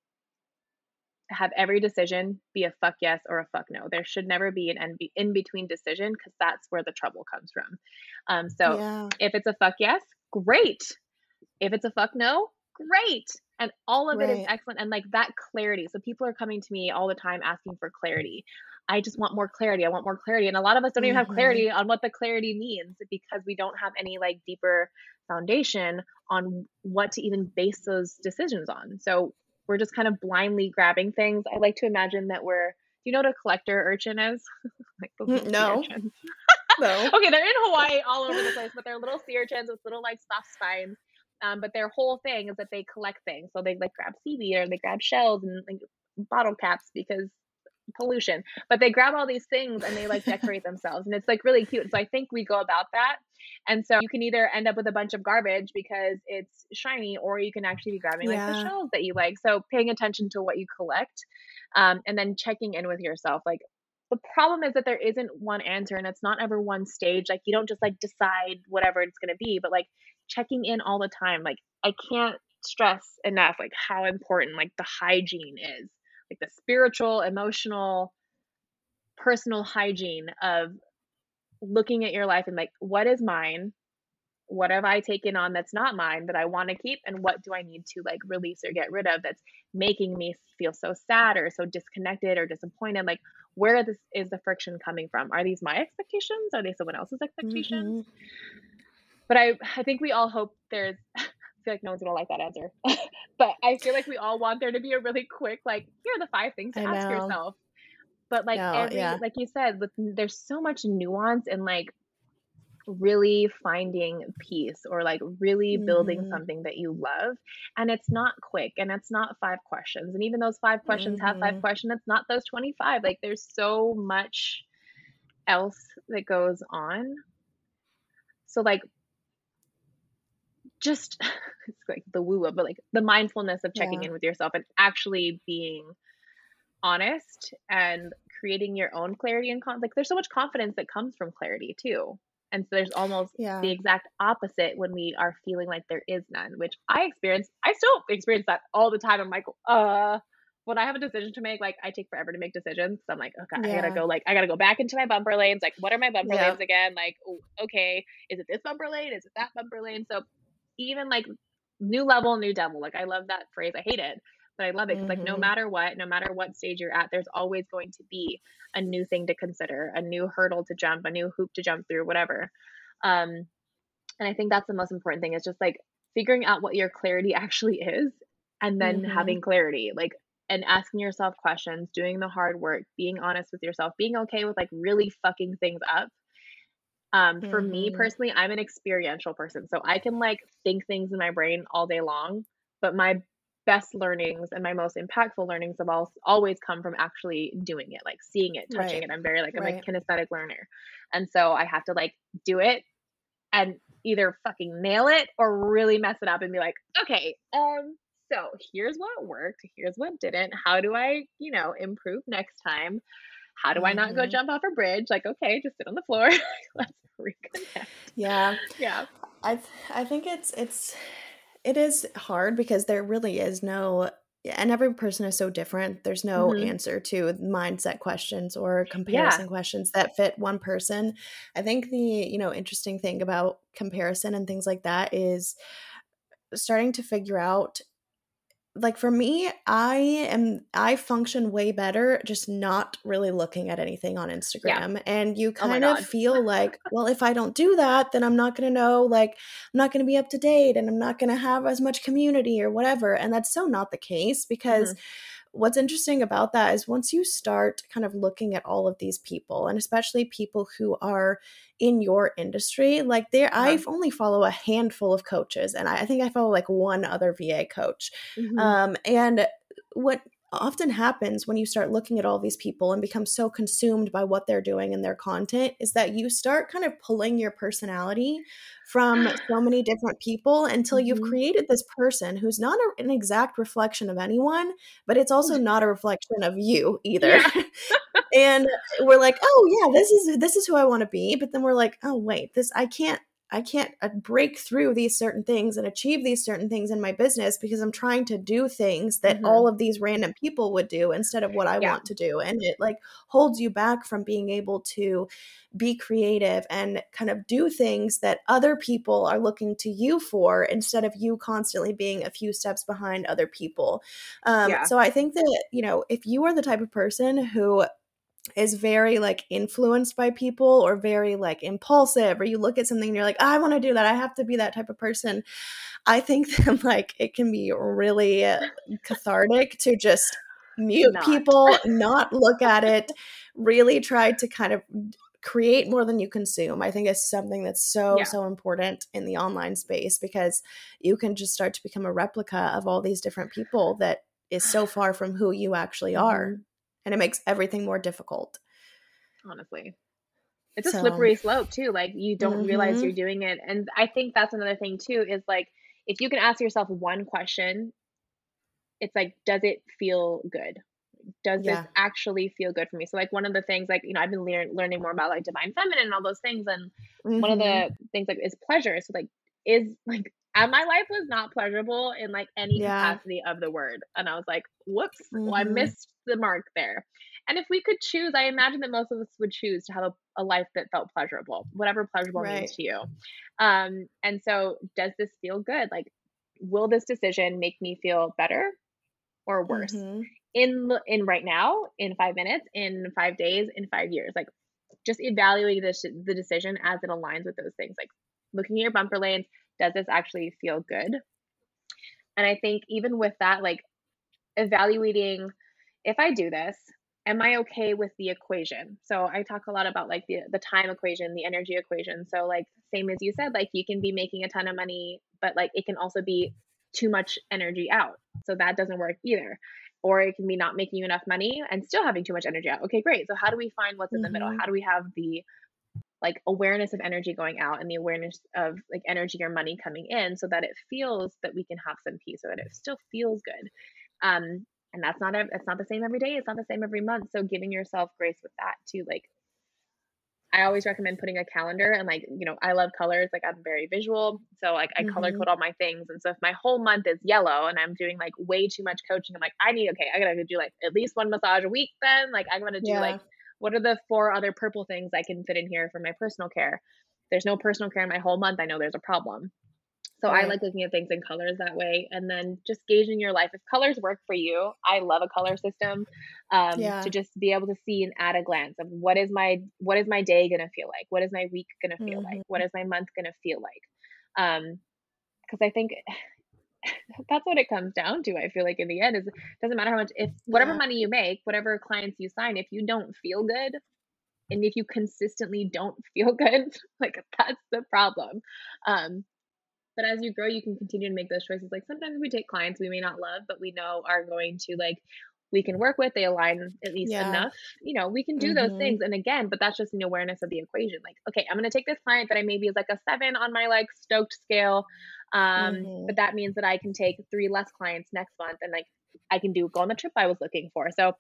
[SPEAKER 2] have every decision be a fuck yes or a fuck no. There should never be an in between decision because that's where the trouble comes from. Um, so
[SPEAKER 1] Yeah.
[SPEAKER 2] if it's a fuck yes, great. If it's a fuck no, great. And all of it is excellent. And like that clarity. So people are coming to me all the time asking for clarity. I just want more clarity. I want more clarity. And a lot of us don't even have clarity mm-hmm. on what the clarity means because we don't have any like deeper foundation on what to even base those decisions on. So we're just kind of blindly grabbing things. I like to imagine that we're, do you know what a collector urchin is? like those little sea
[SPEAKER 1] no. No.
[SPEAKER 2] okay, they're in Hawaii all over the place, but they're little sea urchins with little like soft spines. Um, but their whole thing is that they collect things. So they like grab seaweed or they grab shells and like bottle caps because pollution. But they grab all these things and they like decorate themselves. And it's like really cute. So I think we go about that. And so you can either end up with a bunch of garbage because it's shiny, or you can actually be grabbing like the shells that you like. So paying attention to what you collect um, and then checking in with yourself. Like the problem is that there isn't one answer and it's not ever one stage. Like you don't just like decide whatever it's going to be, but like checking in all the time. Like I can't stress enough like how important like the hygiene is. Like the spiritual, emotional, personal hygiene of looking at your life and like what is mine? What have I taken on that's not mine that I want to keep and what do I need to like release or get rid of that's making me feel so sad or so disconnected or disappointed like where this is the friction coming from are these my expectations are they someone else's expectations
[SPEAKER 1] Mhm.
[SPEAKER 2] But i i think we all hope there's i feel like no one's gonna like that answer but i feel like we all want there to be a really quick like here are the five things to
[SPEAKER 1] I
[SPEAKER 2] ask
[SPEAKER 1] know.
[SPEAKER 2] yourself but like
[SPEAKER 1] No,
[SPEAKER 2] every
[SPEAKER 1] yeah.
[SPEAKER 2] like you said with there's so much nuance and like really finding peace or like really building
[SPEAKER 1] Mhm.
[SPEAKER 2] something that you love and it's not quick and it's not five questions and even those five questions have five
[SPEAKER 1] Mhm.
[SPEAKER 2] questions it's not those 25 like there's so much else that goes on so like just it's like the woo but like the mindfulness of checking
[SPEAKER 1] Yeah.
[SPEAKER 2] in with yourself and actually being honest and creating your own clarity and con- like there's so much confidence that comes from clarity too. And so there's almost
[SPEAKER 1] Yeah.
[SPEAKER 2] the exact opposite when we are feeling like there is none which i experience i still experience that all the time. I'm like uh when i have a decision to make like i take forever to make decisions. So i'm like okay i gotta go like i gotta go back into my bumper lanes. Like what are my bumper
[SPEAKER 1] Yeah.
[SPEAKER 2] lanes again? Like okay is it this bumper lane? Is it that bumper lane? So even like new level new devil like i love that phrase i hate it but i love it because like no
[SPEAKER 1] Mhm.
[SPEAKER 2] matter what no matter what stage you're at there's always going to be a new thing to consider a new hurdle to jump a new hoop to jump through whatever um and i think that's the most important thing is just like figuring out what your clarity actually is and then
[SPEAKER 1] Mhm.
[SPEAKER 2] having clarity like and asking yourself questions doing the hard work being honest with yourself being okay with like really fucking things up um, for me
[SPEAKER 1] Mhm.
[SPEAKER 2] personally, I'm an experiential person. So I can like think things in my brain all day long, but my best learnings and my most impactful learnings have al- always come from actually doing it, like seeing it, touching
[SPEAKER 1] Right.
[SPEAKER 2] it. I'm very like, I'm a kinesthetic learner. And so I have to like do it and either fucking nail it or really mess it up and be like, okay, um, so here's what worked, here's what didn't. How do I, you know, improve next time? How do I not go
[SPEAKER 1] Mhm.
[SPEAKER 2] jump off a bridge? Like, okay, just sit on the floor. Let's reconnect.
[SPEAKER 1] Yeah.
[SPEAKER 2] Yeah.
[SPEAKER 1] I th- I think it's it's it is hard because there really is no and every person is so different. There's no
[SPEAKER 2] Mhm.
[SPEAKER 1] answer to mindset questions or comparison questions that fit one person. I think the, you know, interesting thing about comparison and things like that is starting to figure out like for me, I am I function way better just not really looking at anything on Instagram. And you
[SPEAKER 2] Oh
[SPEAKER 1] kind of
[SPEAKER 2] God.
[SPEAKER 1] feel like, well, if I don't do that, then I'm not going to know like I'm not going to be up to date and I'm not going to have as much community or whatever. And that's so not the case because
[SPEAKER 2] Mhm.
[SPEAKER 1] What's interesting about that is once you start kind of looking at all of these people and especially people who are in your industry like there
[SPEAKER 2] Uh-huh.
[SPEAKER 1] i've only follow a handful of coaches and I, I think i follow like one other va coach
[SPEAKER 2] Mhm.
[SPEAKER 1] um, and what often happens when you start looking at all these people and become so consumed by what they're doing and their content is that you start kind of pulling your personality from so many different people until you've
[SPEAKER 2] Mhm.
[SPEAKER 1] created this person who's not a, an exact reflection of anyone, but it's also not a reflection of you either.
[SPEAKER 2] Yeah.
[SPEAKER 1] and we're like, "Oh yeah, this is this is who I want to be." But then we're like, "Oh wait, this I can't I can't uh, break through these certain things and achieve these certain things in my business because I'm trying to do things that
[SPEAKER 2] Mhm.
[SPEAKER 1] all of these random people would do instead of what I
[SPEAKER 2] Yeah.
[SPEAKER 1] want to do. And it like holds you back from being able to be creative and kind of do things that other people are looking to you for instead of you constantly being a few steps behind other people. Um,
[SPEAKER 2] Yeah.
[SPEAKER 1] So I think that, you know, if you are the type of person who is very like influenced by people or very like impulsive or you look at something and you're like "Oh, i want to do that i have to be that type of person i think that like it can be really cathartic to just mute
[SPEAKER 2] Not.
[SPEAKER 1] people not look at it really try to kind of create more than you consume i think it's something that's so
[SPEAKER 2] Yeah.
[SPEAKER 1] so important in the online space because you can just start to become a replica of all these different people that is so far from who you actually are
[SPEAKER 2] Mhm.
[SPEAKER 1] And it makes everything more difficult.
[SPEAKER 2] Honestly. It's a slippery slope too. Like you don't realize
[SPEAKER 1] Mhm.
[SPEAKER 2] you're doing it. And I think that's another thing too is like if you can ask yourself one question, it's like, does it feel good? Does
[SPEAKER 1] Yeah.
[SPEAKER 2] this actually feel good for me? So like one of the things like, you know, I've been lear- learning more about like divine feminine and all those things. And one of
[SPEAKER 1] Mhm.
[SPEAKER 2] the things like is pleasure. So like is like and my life was not pleasurable in like any
[SPEAKER 1] Yeah.
[SPEAKER 2] capacity of the word. And I was like, whoops, well, I missed the mark there. And if we could choose, I imagine that most of us would choose to have a, a life that felt pleasurable, whatever pleasurable
[SPEAKER 1] Right.
[SPEAKER 2] means to you. Um, and so does this feel good? Like, will this decision make me feel better or worse?
[SPEAKER 1] Mhm.
[SPEAKER 2] in in right now in five minutes in five days in five years like just evaluating this the decision as it aligns with those things like looking at your bumper lanes does this actually feel good and i think even with that like evaluating if i do this am I okay with the equation? So I talk a lot about like the the time equation, the energy equation. So like same as you said, like you can be making a ton of money, but like it can also be too much energy out. So that doesn't work either. Or it can be not making you enough money and still having too much energy out. Okay, great. So how do we find what's in the middle?
[SPEAKER 1] Mhm.
[SPEAKER 2] How do we have the like awareness of energy going out and the awareness of like energy or money coming in so that it feels that we can have some peace so that it still feels good. Um and that's not it's not the same every day, it's not the same every month. So giving yourself grace with that too like I always recommend putting a calendar and like, you know, I love colors. Like I'm very visual. So like I color
[SPEAKER 1] Mhm.
[SPEAKER 2] code all my things. And so if my whole month is yellow and I'm doing like way too much coaching, I'm like, I need, okay, I gotta do like at least one massage a week then. Like I'm gonna do
[SPEAKER 1] Yeah.
[SPEAKER 2] like, what are the four other purple things I can fit in here for my personal care? If there's no personal care in my whole month, I know there's a problem. So I like looking at things in colors that way, and then just gauging your life. If colors work for you, I love a color system um,
[SPEAKER 1] Yeah.
[SPEAKER 2] to just be able to see and at a glance of what is my what is my day gonna feel like, what is my week gonna feel like, what is my month gonna feel like, um, because I think that's what it comes down to. I feel like in the end is it doesn't matter how much if whatever
[SPEAKER 1] Yeah.
[SPEAKER 2] money you make, whatever clients you sign, if you don't feel good and if you consistently don't feel good, like that's the problem. Um, but as you grow, you can continue to make those choices. Like sometimes we take clients we may not love, but we know are going to like we can work with, they align at least
[SPEAKER 1] Yeah.
[SPEAKER 2] enough. You know, we can do those
[SPEAKER 1] Mhm.
[SPEAKER 2] things. And again, but that's just an awareness of the equation. Like, okay, I'm gonna take this client that I maybe is like a seven on my like stoked scale. Um,
[SPEAKER 1] Mhm.
[SPEAKER 2] but that means that I can take three less clients next month and like I can do go on the trip I was looking for. So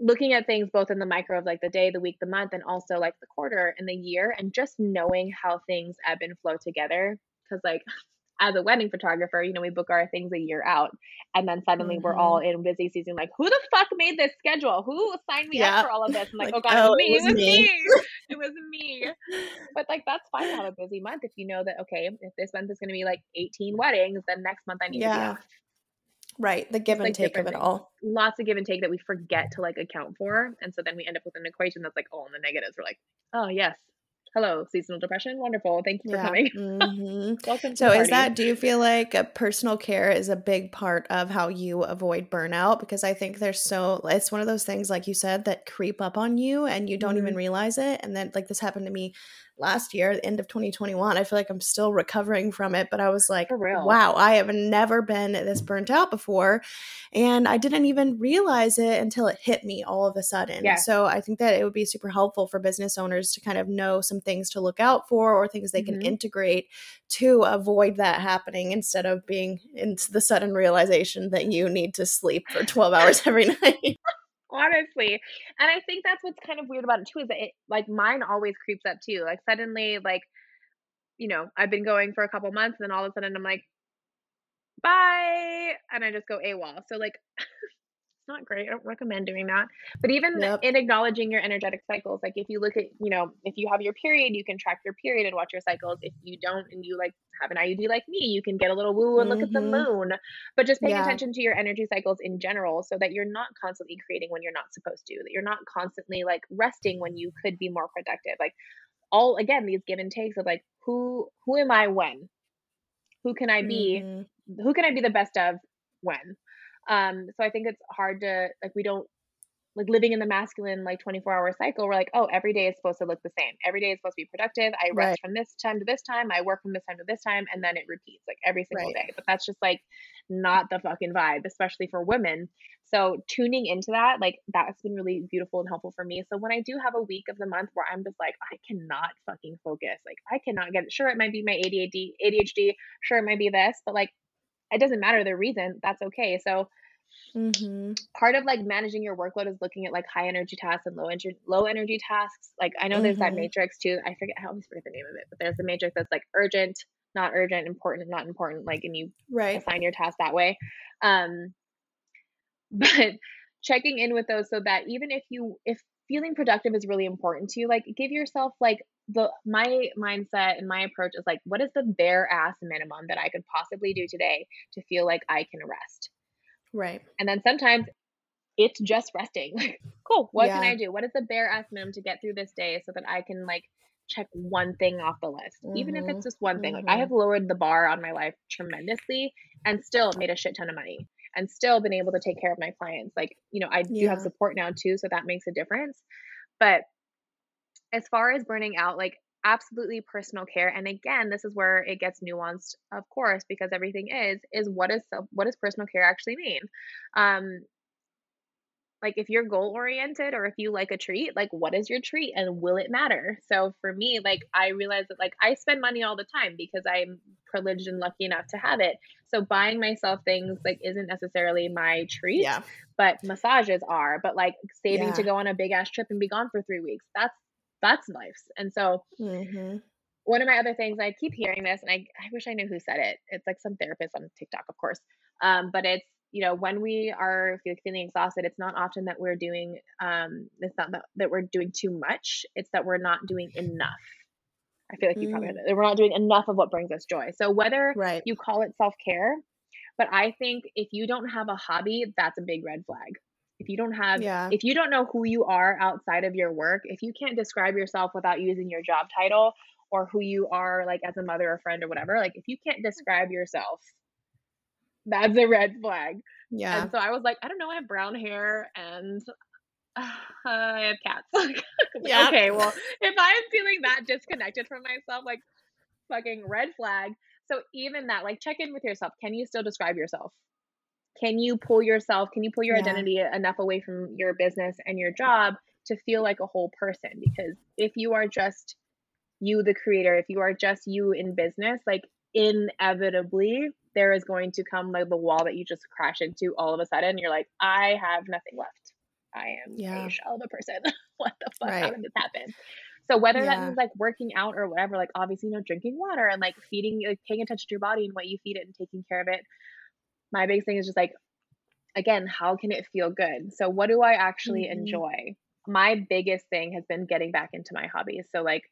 [SPEAKER 2] looking at things both in the micro of like the day, the week, the month, and also like the quarter and the year, and just knowing how things ebb and flow together. Because like as a wedding photographer, you know, we book our things a year out, and then suddenly we're all
[SPEAKER 1] Mhm.
[SPEAKER 2] in busy season. Like, who the fuck made this schedule? Who signed me up for all of this? I'm like,
[SPEAKER 1] Like,
[SPEAKER 2] oh god,
[SPEAKER 1] oh,
[SPEAKER 2] it was me. It was
[SPEAKER 1] me.
[SPEAKER 2] me. It was me. But like that's fine to have a busy month if you know that okay, if this month is going to be like 18 weddings, then next month I need to be
[SPEAKER 1] Yeah. Right. The give and
[SPEAKER 2] like
[SPEAKER 1] take of it all.
[SPEAKER 2] Lots of give and take that we forget to like account for, and so then we end up with an equation that's like all in the negatives. We're like, oh yes, hello, seasonal depression, wonderful, thank you for
[SPEAKER 1] Yeah.
[SPEAKER 2] coming.
[SPEAKER 1] hmm
[SPEAKER 2] Welcome to
[SPEAKER 1] So is that do you feel like a personal care is a big part of how you avoid burnout because I think there's so it's one of those things like you said that creep up on you and you don't even
[SPEAKER 2] Mhm.
[SPEAKER 1] realize it and then like this happened to me last year the end of 2021 I feel like I'm still recovering from it but I was like wow I have never been this burnt out before and I didn't even realize it until it hit me all of a sudden
[SPEAKER 2] Yeah.
[SPEAKER 1] so I think that it would be super helpful for business owners to kind of know some things to look out for or things they can
[SPEAKER 2] Mhm.
[SPEAKER 1] integrate to avoid that happening instead of being into the sudden realization that you need to sleep for 12 hours every night.
[SPEAKER 2] Honestly. And I think that's what's kind of weird about it too, is that it like mine always creeps up too. Like suddenly, like, you know, I've been going for a couple months and then all of a sudden I'm like, bye. And I just go AWOL. So like not great. I don't recommend doing that. But even
[SPEAKER 1] Yep.
[SPEAKER 2] in acknowledging your energetic cycles, like if you look at, you know, if you have your period, you can track your period and watch your cycles. If you don't and you like have an IUD like me, you can get a little woo and look at the
[SPEAKER 1] Mhm.
[SPEAKER 2] moon. But just paying
[SPEAKER 1] Yeah.
[SPEAKER 2] attention to your energy cycles in general so that you're not constantly creating when you're not supposed to, that you're not constantly like resting when you could be more productive. Like all again, these give and takes of like who who am I when? Who can I be?
[SPEAKER 1] Mhm.
[SPEAKER 2] who can I be the best of when? Um, so I think it's hard to like we don't like living in the masculine like 24 hour cycle. We're like, oh, every day is supposed to look the same. Every day is supposed to be productive. I
[SPEAKER 1] Right.
[SPEAKER 2] rest from this time to this time. I work from this time to this time, and then it repeats like every single
[SPEAKER 1] Right.
[SPEAKER 2] day. But that's just like not the fucking vibe, especially for women. So tuning into that, like that's been really beautiful and helpful for me. So when I do have a week of the month where I'm just like, I cannot fucking focus, like I cannot get it. Sure, it might be my ADHD, ADHD. Sure, it might be this, but like it doesn't matter the reason. That's okay. So
[SPEAKER 1] Mhm.
[SPEAKER 2] part of like managing your workload is looking at like high energy tasks and low energy low energy tasks. Like I know there's that
[SPEAKER 1] Mhm.
[SPEAKER 2] matrix too. I forget I always forget the name of it, but there's a matrix that's like urgent, not urgent, important, not important. Like and you
[SPEAKER 1] Right.
[SPEAKER 2] assign your task that way. Um, but checking in with those so that even if you if feeling productive is really important to you, like give yourself like the my mindset and my approach is like what is the bare ass minimum that I could possibly do today to feel like I can rest.
[SPEAKER 1] Right.
[SPEAKER 2] And then sometimes it's just resting. Like, cool, what can I do? What is the bare ass minimum to get through this day so that I can like check one thing off the list? Even if it's mm-hmm. just one thing. Like I have mm-hmm. lowered the bar on my life tremendously and still made a shit ton of money. and still been able to take care of my clients. Like, you know, I do have support now too, so that makes a difference. But as far as burning out, like absolutely personal care and again this is where it gets nuanced of course because everything is is what is what does personal care actually mean um like if you're goal oriented or if you like a treat like what is your treat and will it matter so for me like i realize that like i spend money all the time because i'm privileged and lucky enough to have it so buying myself things like isn't necessarily my treat yeah. but massages are but like saving yeah. to go on a big ass trip and be gone for three weeks that's that's life and so mm-hmm. one of my other things i keep hearing this and I, I wish i knew who said it. It's like some therapist on tiktok of course. Um, but it's you know when we are feeling exhausted it's not often that we're doing um it's not that, that we're doing too much. It's that we're not doing enough. I feel like you probably heard mm. we're not doing enough of what brings us joy. So whether right. you call it self-care but i think if you don't have a hobby that's a big red flag if you don't have yeah. if you don't know who you are outside of your work if you can't describe yourself without using your job title or who you are like as a mother or friend or whatever like if you can't describe yourself that's a red flag. Yeah. And so I was like, I don't know, I have brown hair and uh, I have cats. yeah. Okay, well, if I'm feeling that disconnected from myself, like fucking red flag. So even that, like check in with yourself. Can you still describe yourself? Can you pull yourself, can you pull your yeah. identity enough away from your business and your job to feel like a whole person? Because if you are just you, the creator, if you are just you in business, like inevitably there is going to come like the wall that you just crash into all of a sudden. You're like, I have nothing left. I am yeah. a shell of a person. what the fuck? Right. How did this happen? So whether yeah. that means like working out or whatever, like obviously, you know, drinking water and like feeding, like paying attention to your body and what you feed it and taking care of it. My biggest thing is just like, again, how can it feel good? So what do I actually mm-hmm. enjoy? My biggest thing has been getting back into my hobbies. So like,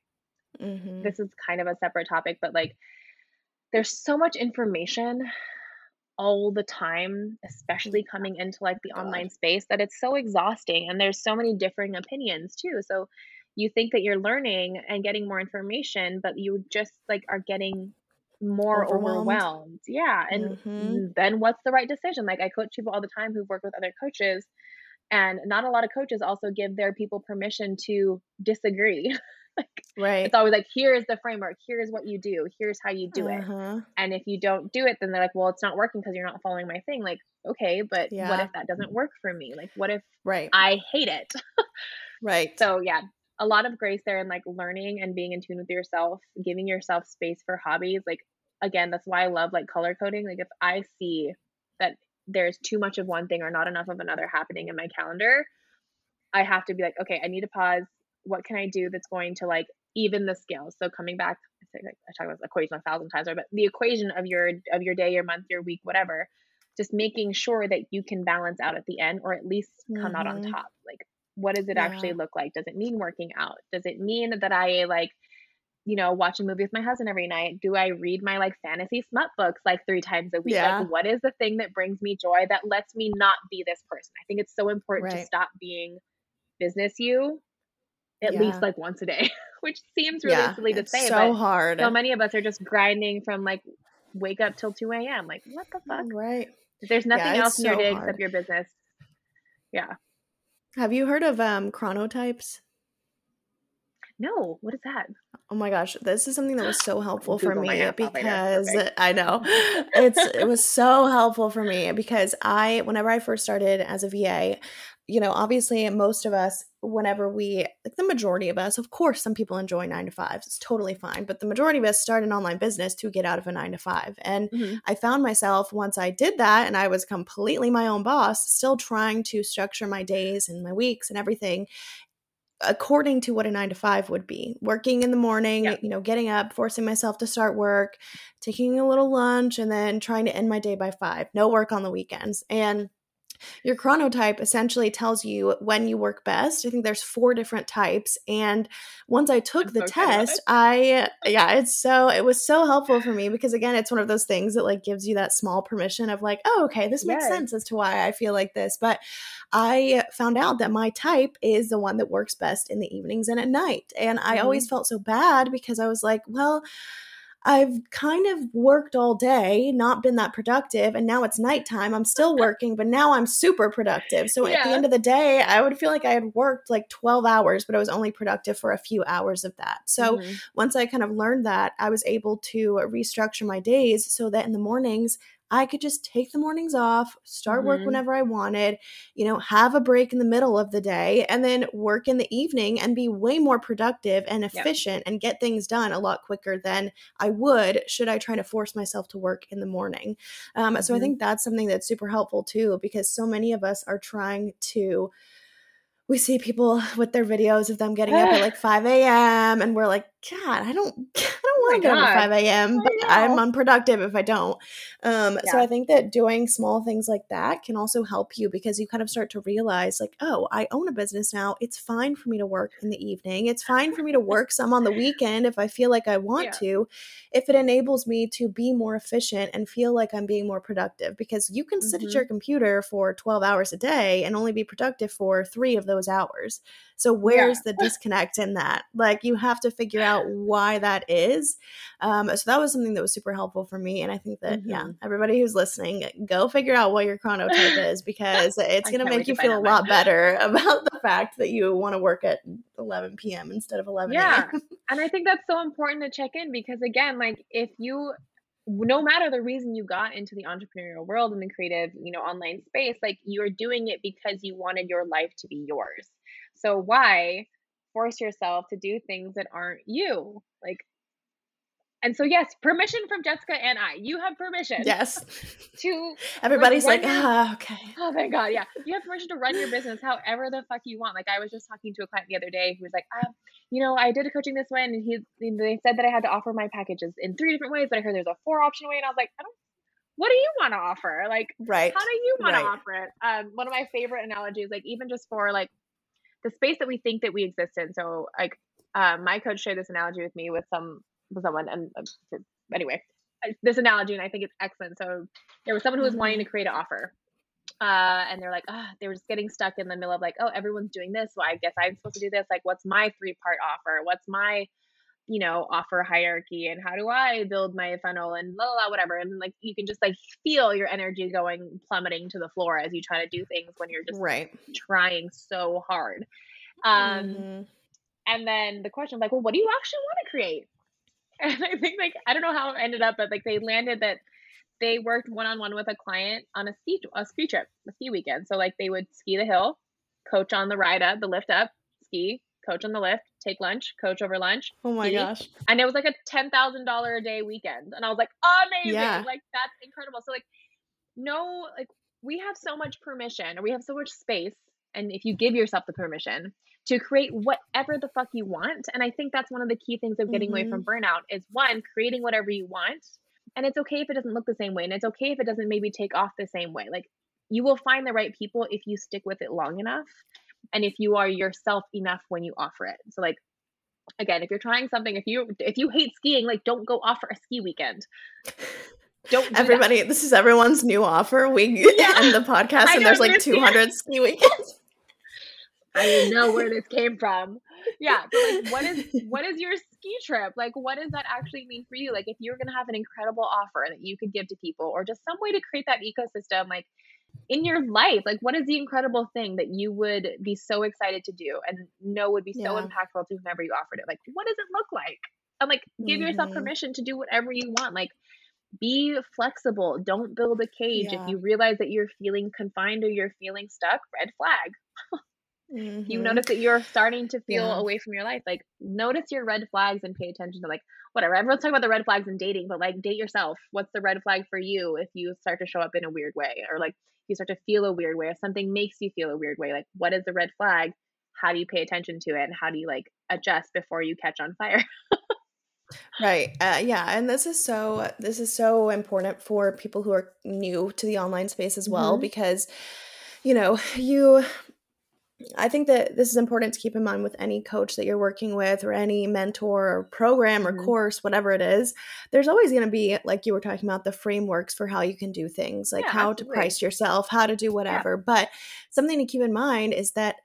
[SPEAKER 2] mm-hmm. this is kind of a separate topic, but like there's so much information all the time, especially coming into like the online space, that it's so exhausting. And there's so many differing opinions too. So you think that you're learning and getting more information, but you just like are getting more overwhelmed. overwhelmed. Yeah. And mm-hmm. then what's the right decision? Like I coach people all the time who've worked with other coaches. And not a lot of coaches also give their people permission to disagree. like, right. It's always like, here's the framework. Here's what you do. Here's how you do uh-huh. it. And if you don't do it, then they're like, well, it's not working because you're not following my thing. Like, okay, but yeah. what if that doesn't work for me? Like, what if right. I hate it?
[SPEAKER 1] right.
[SPEAKER 2] So, yeah, a lot of grace there and like learning and being in tune with yourself, giving yourself space for hobbies. Like, again, that's why I love like color coding. Like, if I see that there's too much of one thing or not enough of another happening in my calendar, I have to be like, okay, I need to pause, what can I do that's going to like even the scales? So coming back, I talk about equation a thousand times, but the equation of your of your day, your month, your week, whatever, just making sure that you can balance out at the end or at least come mm-hmm. out on mm-hmm. top. Like, what does it yeah. actually look like? Does it mean working out? Does it mean that I like you know, watch a movie with my husband every night? Do I read my like fantasy smut books like three times a week? Yeah. Like, what is the thing that brings me joy that lets me not be this person? I think it's so important right. to stop being business you at yeah. least like once a day, which seems really yeah, silly to say.
[SPEAKER 1] But so hard.
[SPEAKER 2] So many of us are just grinding from like wake up till 2 a.m. Like, what the fuck?
[SPEAKER 1] Right.
[SPEAKER 2] There's nothing else in so your day hard. except your business. Yeah.
[SPEAKER 1] Have you heard of um chronotypes?
[SPEAKER 2] No, what is that?
[SPEAKER 1] Oh my gosh, this is something that was so helpful for me because I know it's it was so helpful for me because I whenever I first started as a VA, you know, obviously most of us whenever we like the majority of us, of course some people enjoy 9 to 5s. It's totally fine, but the majority of us start an online business to get out of a 9 to 5. And mm-hmm. I found myself once I did that and I was completely my own boss, still trying to structure my days and my weeks and everything according to what a nine to five would be. Working in the morning yeah. you know getting up forcing myself to start work taking a little lunch and then trying to end my day by five. No work on the weekends. And your chronotype essentially tells you when you work best. I think there's four different types. And once I took the test, I, yeah, it's so, it was so helpful for me because again, it's one of those things that like gives you that small permission of like, oh, okay, this makes yes. sense as to why I feel like this. But I found out that my type is the one that works best in the evenings and at night. And I mm-hmm. always felt so bad because I was like, well, I've kind of worked all day, not been that productive, and now it's nighttime. I'm still working, but now I'm super productive. So yeah. at the end of the day, I would feel like I had worked like 12 hours, but I was only productive for a few hours of that. So mm-hmm. once I kind of learned that, I was able to restructure my days so that in the mornings I could just take the mornings off, start mm-hmm. work whenever I wanted, you know, have a break in the middle of the day, and then work in the evening and be way more productive and efficient yep. and get things done a lot quicker than I would should I try to force myself to work in the morning. Um, mm-hmm. So I mm-hmm. think that's something that's super helpful too, because so many of us are trying to we see people with their videos of them getting up at like 5 a.m. and we're like, God, I don't, I don't want to oh get up at 5 a.m., but I'm unproductive if I don't. Um, yeah. So I think that doing small things like that can also help you because you kind of start to realize, like, oh, I own a business now. It's fine for me to work in the evening. It's fine for me to work some on the weekend if I feel like I want yeah. to, if it enables me to be more efficient and feel like I'm being more productive. Because you can mm-hmm. sit at mm-hmm. your computer for 12 hours a day and only be productive for three of those those hours. So where's yeah. the disconnect in that? Like you have to figure out why that is. Um, so that was something that was super helpful for me, and I think that mm-hmm. yeah, everybody who's listening, go figure out what your chronotype is because it's going to make you feel a lot better about the fact that you want to work at 11 p.m. instead of 11
[SPEAKER 2] yeah and i think that's so important to check in because again like if you no matter the reason you got into the entrepreneurial world and the creative, you know, online space, like you're doing it because you wanted your life to be yours. So why force yourself to do things that aren't you? Like and so, yes, permission from Jessica and I. You have permission.
[SPEAKER 1] Yes.
[SPEAKER 2] To
[SPEAKER 1] everybody's like, ah, oh, okay.
[SPEAKER 2] Oh my god, yeah. You have permission to run your business however the fuck you want. Like I was just talking to a client the other day who was like, um, you know, I did a coaching this way, and he they said that I had to offer my packages in three different ways, but I heard there's a four option way, and I was like, I don't. What do you want to offer? Like,
[SPEAKER 1] right?
[SPEAKER 2] How do you want right. to offer it? Um, one of my favorite analogies, like even just for like the space that we think that we exist in. So, like, um, my coach shared this analogy with me with some with someone and uh, anyway this analogy and i think it's excellent so there was someone who was mm-hmm. wanting to create an offer uh, and they're like oh, they were just getting stuck in the middle of like oh everyone's doing this so i guess i'm supposed to do this like what's my three part offer what's my you know offer hierarchy and how do i build my funnel and blah, blah, blah whatever and like you can just like feel your energy going plummeting to the floor as you try to do things when you're just
[SPEAKER 1] right
[SPEAKER 2] trying so hard um mm-hmm. and then the question is like well what do you actually want to create and I think like I don't know how it ended up, but like they landed that they worked one on one with a client on a ski a ski trip, a ski weekend. So like they would ski the hill, coach on the ride up, the lift up, ski, coach on the lift, take lunch, coach over lunch.
[SPEAKER 1] Oh my ski. gosh!
[SPEAKER 2] And it was like a ten thousand dollar a day weekend, and I was like, amazing! Yeah. Like that's incredible. So like, no, like we have so much permission, or we have so much space, and if you give yourself the permission, to create whatever the fuck you want. And I think that's one of the key things of getting mm-hmm. away from mm-hmm. burnout is one, creating whatever you want. And it's okay if it doesn't look the same way. And it's okay if it doesn't maybe take off the same way. Like you will find the right people if you stick with it long enough and if you are yourself enough when you offer it. So like again, if you're trying something, if you if you hate skiing, like don't go offer a ski weekend. Don't do
[SPEAKER 1] everybody.
[SPEAKER 2] That.
[SPEAKER 1] This is everyone's new offer. We yeah. end the podcast, and there's like 200 ski weekends.
[SPEAKER 2] I didn't know where this came from. Yeah, but like, what is what is your ski trip? Like, what does that actually mean for you? Like, if you're gonna have an incredible offer that you could give to people, or just some way to create that ecosystem, like in your life, like what is the incredible thing that you would be so excited to do and know would be so impactful to whomever you offered it? Like, what does it look like? And like, give mm-hmm. yourself permission to do whatever you want. Like, be flexible. Don't build a cage. Yeah. If you realize that you're feeling confined or you're feeling stuck, red flag. Mm-hmm. You notice that you're starting to feel yeah. away from your life. Like, notice your red flags and pay attention to like whatever. Everyone's talking about the red flags in dating, but like date yourself. What's the red flag for you if you start to show up in a weird way, or like you start to feel a weird way, if something makes you feel a weird way? Like, what is the red flag? How do you pay attention to it, and how do you like adjust before you catch on fire?
[SPEAKER 1] right uh, yeah and this is so this is so important for people who are new to the online space as well mm-hmm. because you know you I think that this is important to keep in mind with any coach that you're working with or any mentor or program or mm-hmm. course, whatever it is. There's always going to be, like you were talking about, the frameworks for how you can do things, like yeah, how absolutely. to price yourself, how to do whatever. Yeah. But something to keep in mind is that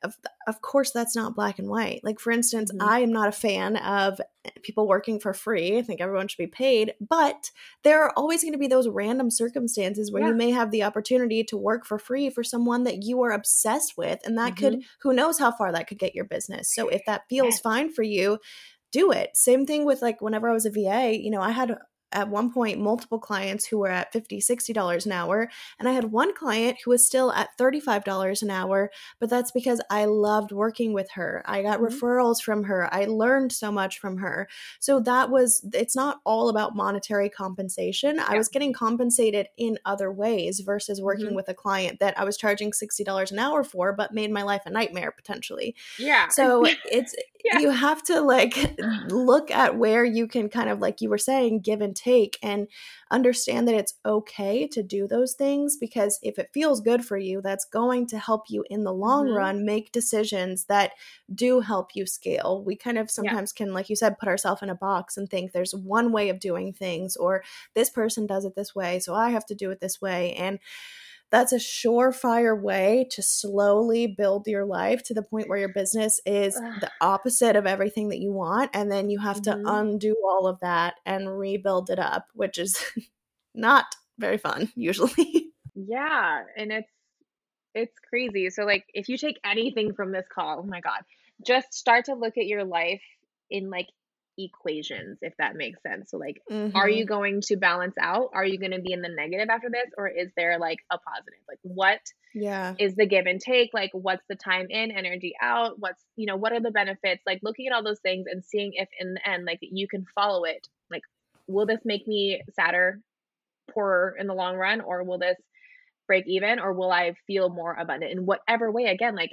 [SPEAKER 1] of course that's not black and white like for instance
[SPEAKER 2] Mhm.
[SPEAKER 1] i am not a fan of people working for free i think everyone should be paid but there are always going to be those random circumstances where
[SPEAKER 2] Yeah.
[SPEAKER 1] you may have the opportunity to work for free for someone that you are obsessed with and that could who knows how far that could get your business so if that feels
[SPEAKER 2] Yes.
[SPEAKER 1] fine for you do it same thing with like whenever i was a va you know i had at one point multiple clients who were at $50, 60 dollars an hour and i had one client who was still at 35 dollars an hour but that's because i loved working with her i got
[SPEAKER 2] Mhm.
[SPEAKER 1] referrals from her i learned so much from her so that was it's not all about monetary compensation i was getting compensated in other ways versus working
[SPEAKER 2] Mhm.
[SPEAKER 1] with a client that i was charging 60 dollars an hour for but made my life a nightmare potentially
[SPEAKER 2] Yeah.
[SPEAKER 1] so it's
[SPEAKER 2] Yeah.
[SPEAKER 1] you have to like look at where you can kind of like you were saying give and take and understand that it's okay to do those things because if it feels good for you that's going to help you in the long
[SPEAKER 2] Mhm.
[SPEAKER 1] run make decisions that do help you scale we kind of sometimes can like you said put ourselves in a box and think there's one way of doing things or this person does it this way so i have to do it this way and that's a surefire way to slowly build your life to the point where your business is the opposite of everything that you want and then you have
[SPEAKER 2] Mhm.
[SPEAKER 1] to undo all of that and rebuild it up which is not very fun usually
[SPEAKER 2] Yeah, and it's it's crazy. So like if you take anything from this call, oh my god, just start to look at your life in like equations if that makes sense. So like are
[SPEAKER 1] Mhm.
[SPEAKER 2] you going to balance out? Are you going to be in the negative after this or is there like a positive? Like what
[SPEAKER 1] yeah
[SPEAKER 2] is the give and take? Like what's the time in, energy out? What's, you know, what are the benefits? Like looking at all those things and seeing if in the end like you can follow it. Like will this make me sadder, poorer in the long run or will this break even or will I feel more abundant in whatever way again like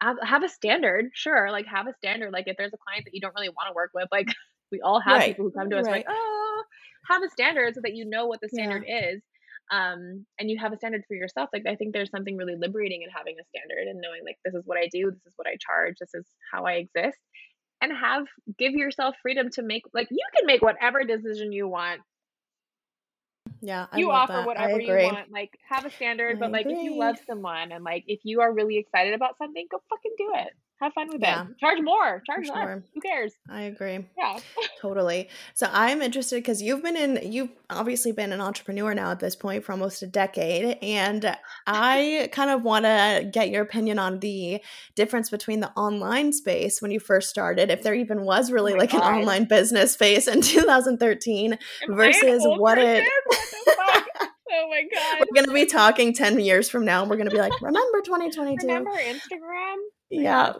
[SPEAKER 2] have have a standard sure like have a standard like if there's a client that you don't really want to work with like we all have
[SPEAKER 1] Right,
[SPEAKER 2] people who come to us like oh have a standard so that you know what the standard is um and you have a standard for yourself like i think there's something really liberating in having a standard and knowing like this is what i do this is what i charge this is how i exist and have give yourself freedom to make like you can make whatever decision you want
[SPEAKER 1] yeah I
[SPEAKER 2] you offer
[SPEAKER 1] that. I
[SPEAKER 2] whatever you want. Like have a standard,
[SPEAKER 1] I
[SPEAKER 2] but like if you love someone and like if you are really excited about something, go fucking do it. Have fun with
[SPEAKER 1] Yeah.
[SPEAKER 2] it. Charge more. Charge less.
[SPEAKER 1] sure.
[SPEAKER 2] Who cares?
[SPEAKER 1] I agree.
[SPEAKER 2] Yeah.
[SPEAKER 1] Totally. So I'm interested because you've been in, you've obviously been an entrepreneur now at this point for almost a decade. And I kind of want to get your opinion on the difference between the online space when you first started, if there even was oh really
[SPEAKER 2] Oh
[SPEAKER 1] like an online business space in 2013.
[SPEAKER 2] Am
[SPEAKER 1] Versus what it-
[SPEAKER 2] person? What the fuck? Oh my god.
[SPEAKER 1] We're going to be talking 10 years from now and we're going to be like, remember 2022?
[SPEAKER 2] Remember Instagram?
[SPEAKER 1] Yeah,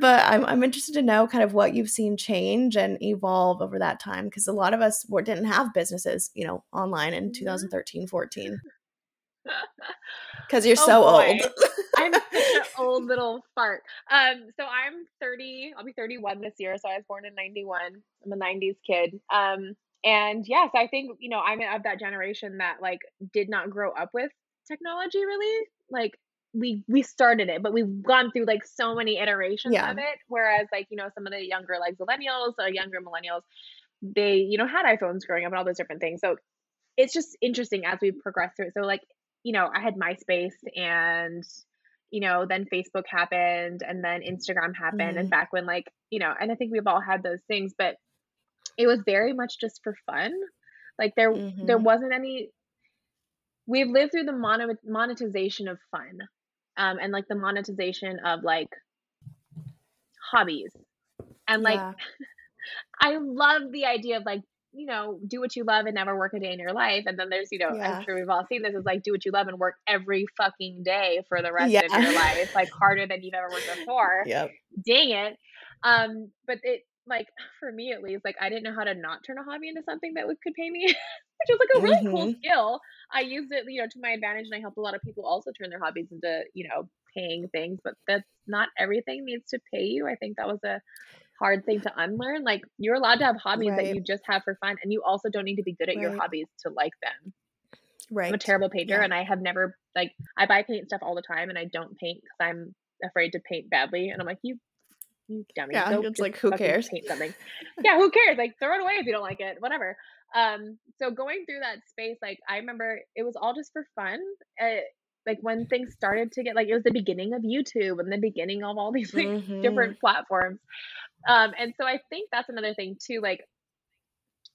[SPEAKER 1] but I'm I'm interested to know kind of what you've seen change and evolve over that time because a lot of us were, didn't have businesses, you know, online in
[SPEAKER 2] Mhm.
[SPEAKER 1] 2013, 14. Because you're
[SPEAKER 2] Oh,
[SPEAKER 1] so
[SPEAKER 2] boy.
[SPEAKER 1] old.
[SPEAKER 2] I'm such an old little fart. Um, so I'm 30. I'll be 31 this year. So I was born in 91. I'm a 90s kid. Um, and yes, I think you know I'm of that generation that like did not grow up with technology really. Like we we started it, but we've gone through like so many iterations
[SPEAKER 1] Yeah.
[SPEAKER 2] of it. Whereas like you know some of the younger like millennials or younger millennials, they you know had iPhones growing up and all those different things. So it's just interesting as we progress through. it. So like you know I had MySpace and you know then Facebook happened and then Instagram happened and back when like you know and I think we've all had those things, but it was very much just for fun. Like there there
[SPEAKER 1] Mhm.
[SPEAKER 2] wasn't any we've lived through the mono- monetization of fun um and like the monetization of like hobbies and like
[SPEAKER 1] Yeah.
[SPEAKER 2] i love the idea of like you know do what you love and never work a day in your life and then there's you know
[SPEAKER 1] Yeah.
[SPEAKER 2] i'm sure we've all seen this is like do what you love and work every fucking day for the rest of your life like harder than you've ever worked before
[SPEAKER 1] Yep.
[SPEAKER 2] dang it um but it like for me at least like i didn't know how to not turn a hobby into something that would, could pay me which was like a really cool
[SPEAKER 1] Mhm.
[SPEAKER 2] skill i used it you know to my advantage and i helped a lot of people also turn their hobbies into you know paying things but that's not everything needs to pay you i think that was a hard thing to unlearn like you're allowed to have hobbies
[SPEAKER 1] Right.
[SPEAKER 2] that you just have for fun and you also don't need to be good at your hobbies to like them
[SPEAKER 1] Right.
[SPEAKER 2] i'm a terrible painter
[SPEAKER 1] Yeah.
[SPEAKER 2] and i have never like i buy paint stuff all the time and i don't paint because i'm afraid to paint badly and i'm like you you dummy
[SPEAKER 1] Yeah,
[SPEAKER 2] go
[SPEAKER 1] it's like, who cares?
[SPEAKER 2] paint something yeah who cares like throw it away if you don't like it whatever um so going through that space like i remember it was all just for fun uh, like when things started to get like it was the beginning of YouTube and the beginning of all these like
[SPEAKER 1] Mhm.
[SPEAKER 2] different platforms. Um, and so I think that's another thing too. Like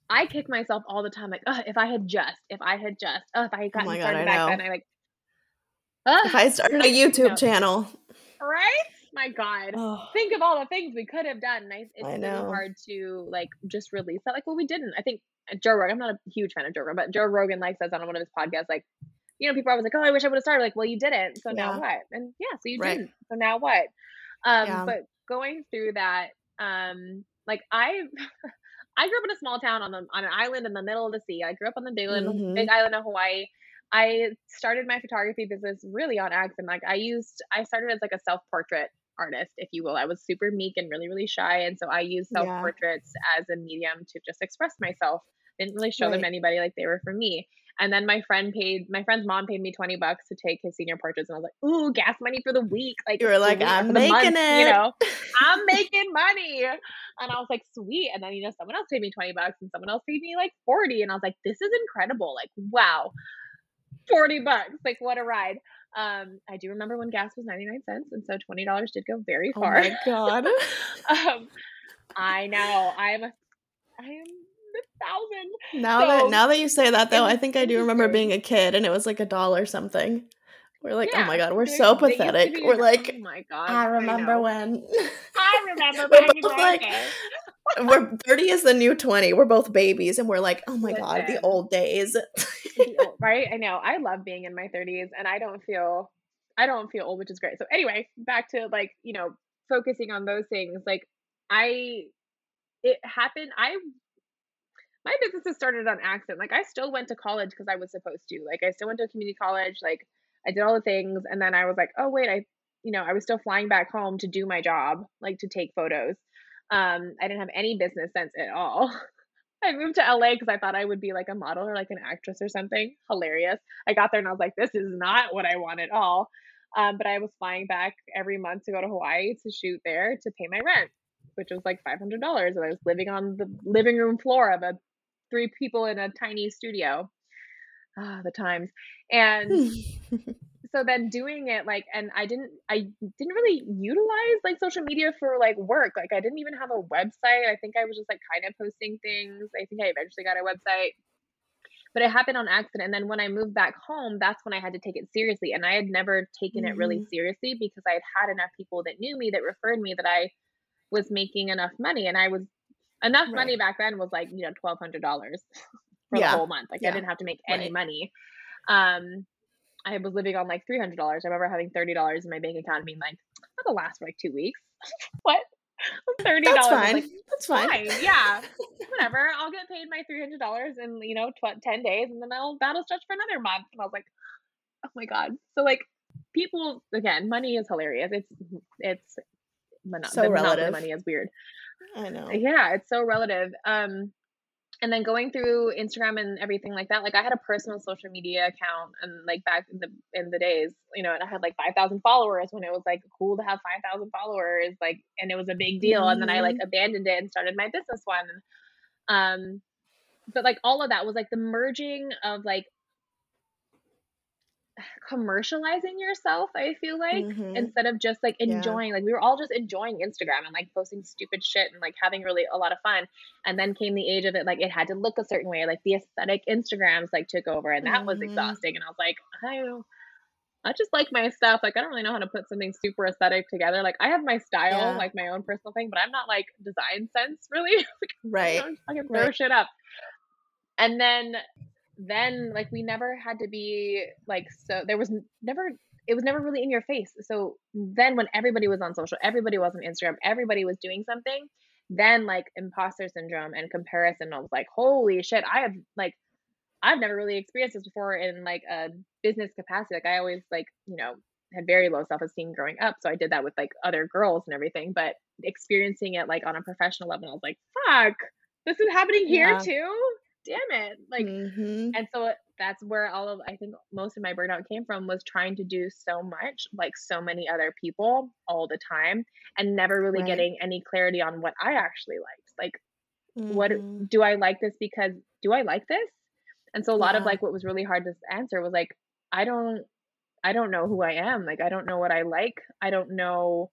[SPEAKER 2] I kick myself all the time, like, oh, if I had just, if I had just, oh, if I had
[SPEAKER 1] Oh
[SPEAKER 2] gotten
[SPEAKER 1] my God,
[SPEAKER 2] started back then, I like, ugh,
[SPEAKER 1] If I started a YouTube
[SPEAKER 2] No.
[SPEAKER 1] channel.
[SPEAKER 2] right? My God.
[SPEAKER 1] Oh,
[SPEAKER 2] Think of all the things we could have done. I, it's really hard to like just release that. Like, well, we didn't. I think uh, Joe Rogan. I'm not a huge fan of Joe Rogan, but Joe Rogan like says on one of his podcasts, like, you know, people are always like, oh, I wish I would have started. Like, well, you didn't. So now what? And yeah, so you
[SPEAKER 1] Right.
[SPEAKER 2] didn't. So now what? Um,
[SPEAKER 1] Yeah.
[SPEAKER 2] but going through that, um, like I, I grew up in a small town on the on an island in the middle of the sea. I grew up on the big, island-
[SPEAKER 1] Mhm.
[SPEAKER 2] big island of Hawaii. I started my photography business really on accident. Like I used, I started as like a self portrait artist, if you will. I was super meek and really, really shy, and so I used self portraits as a medium to just express myself. Didn't really show them anybody like they were for me. And then my friend paid, my friend's mom paid me twenty bucks to take his senior portraits, and I was like, "Ooh, gas money for the week!" Like
[SPEAKER 1] You were like, "I'm
[SPEAKER 2] making month,
[SPEAKER 1] making
[SPEAKER 2] You know, I'm making money. And I was like, sweet. And then, you know, someone else paid me 20 bucks and someone else paid me like 40. And I was like, this is incredible. Like, wow, 40 bucks. Like, what a ride. Um, I do remember when gas was 99 cents. And so $20 did go very far.
[SPEAKER 1] oh my god.
[SPEAKER 2] um, I know. I am a, I am thousand.
[SPEAKER 1] Now
[SPEAKER 2] So,
[SPEAKER 1] that now that you say that though, I think I do remember being a kid and it was like a dollar something. We're like, oh my god, we're so
[SPEAKER 2] they used to
[SPEAKER 1] pathetic. We're like,
[SPEAKER 2] oh my God.
[SPEAKER 1] I remember
[SPEAKER 2] know.
[SPEAKER 1] when.
[SPEAKER 2] I remember
[SPEAKER 1] We're both like-. We're 30 is the new 20. We're both babies and we're like, oh my god, the old days.
[SPEAKER 2] the old- right? I know. I love being in my 30s and I don't feel I don't feel old, which is great. So anyway, back to like, you know, focusing on those things. Like I it happened I my business has started on accident. Like I still went to college because I was supposed to. Like I still went to community college, like I did all the things and then I was like, "Oh, wait, I you know, I was still flying back home to do my job, like to take photos. Um I didn't have any business sense at all. I moved to LA because I thought I would be like a model or like an actress or something. Hilarious. I got there and I was like, this is not what I want at all. Um, but I was flying back every month to go to Hawaii to shoot there to pay my rent, which was like $500. And I was living on the living room floor of a three people in a tiny studio. Ah, the times. And so then doing it like and i didn't i didn't really utilize like social media for like work. Like i didn't even have a website. I think i was just like kind of posting things. I think i eventually got a website. But it happened on accident. And then when i moved back home that's when i had to take it seriously. And i had never taken it really seriously because i had had enough people that knew me that referred me that i was making enough money. And i was enough money back then was like you know $1200 for
[SPEAKER 1] Yeah.
[SPEAKER 2] the whole month. Like
[SPEAKER 1] Yeah.
[SPEAKER 2] i didn't have to make any
[SPEAKER 1] Right.
[SPEAKER 2] money. Um I was living on like three hundred dollars. I remember having thirty dollars in my bank account, and being like, "That'll last for like two weeks." what? Thirty
[SPEAKER 1] That's
[SPEAKER 2] dollars?
[SPEAKER 1] fine.
[SPEAKER 2] Like,
[SPEAKER 1] That's fine.
[SPEAKER 2] fine, yeah, whatever. I'll get paid my three hundred dollars in you know tw- ten days, and then I'll that'll stretch for another month. And I was like, "Oh my god!" So like, people again, money is hilarious. It's it's mono-
[SPEAKER 1] So relative.
[SPEAKER 2] money is weird.
[SPEAKER 1] I know.
[SPEAKER 2] Yeah, it's so relative. Um, and then going through Instagram and everything like that, like I had a personal social media account and like back in the in the days, you know, and I had like five thousand followers when it was like cool to have five thousand followers, like, and it was a big deal. And then I like abandoned it and started my business one. Um, but like all of that was like the merging of like commercializing yourself. I feel like
[SPEAKER 1] Mhm.
[SPEAKER 2] instead of just like
[SPEAKER 1] Yeah.
[SPEAKER 2] enjoying like we were all just enjoying instagram and like posting stupid shit and like having really a lot of fun and then came the age of it like it had to look a certain way like the aesthetic instagrams like took over and that was
[SPEAKER 1] Mhm.
[SPEAKER 2] exhausting and i was like i I just like my stuff. Like I don't really know how to put something super aesthetic together. Like I have my style,
[SPEAKER 1] Yeah.
[SPEAKER 2] like my own personal thing, but I'm not like design sense really. like,
[SPEAKER 1] Right.
[SPEAKER 2] I throw
[SPEAKER 1] right.
[SPEAKER 2] shit up. And then then like we never had to be like so there was never it was never really in your face. So then when everybody was on social, everybody was on Instagram, everybody was doing something, then like imposter syndrome and comparison, I was like, holy shit, I have like I've never really experienced this before in like a business capacity. Like I always like, you know, had very low self-esteem growing up. So I did that with like other girls and everything, but experiencing it like on a professional level, I was like, fuck, this is happening here
[SPEAKER 1] Yeah.
[SPEAKER 2] too? Damn it. Like
[SPEAKER 1] Mhm.
[SPEAKER 2] and so that's where all of I think most of my burnout came from was trying to do so much like so many other people all the time and never really
[SPEAKER 1] Right.
[SPEAKER 2] getting any clarity on what I actually liked. Like what
[SPEAKER 1] Mhm.
[SPEAKER 2] do I like this because do I like this? And so a lot of like what was really hard to answer was like I don't I don't know who I am. Like I don't know what I like. I don't know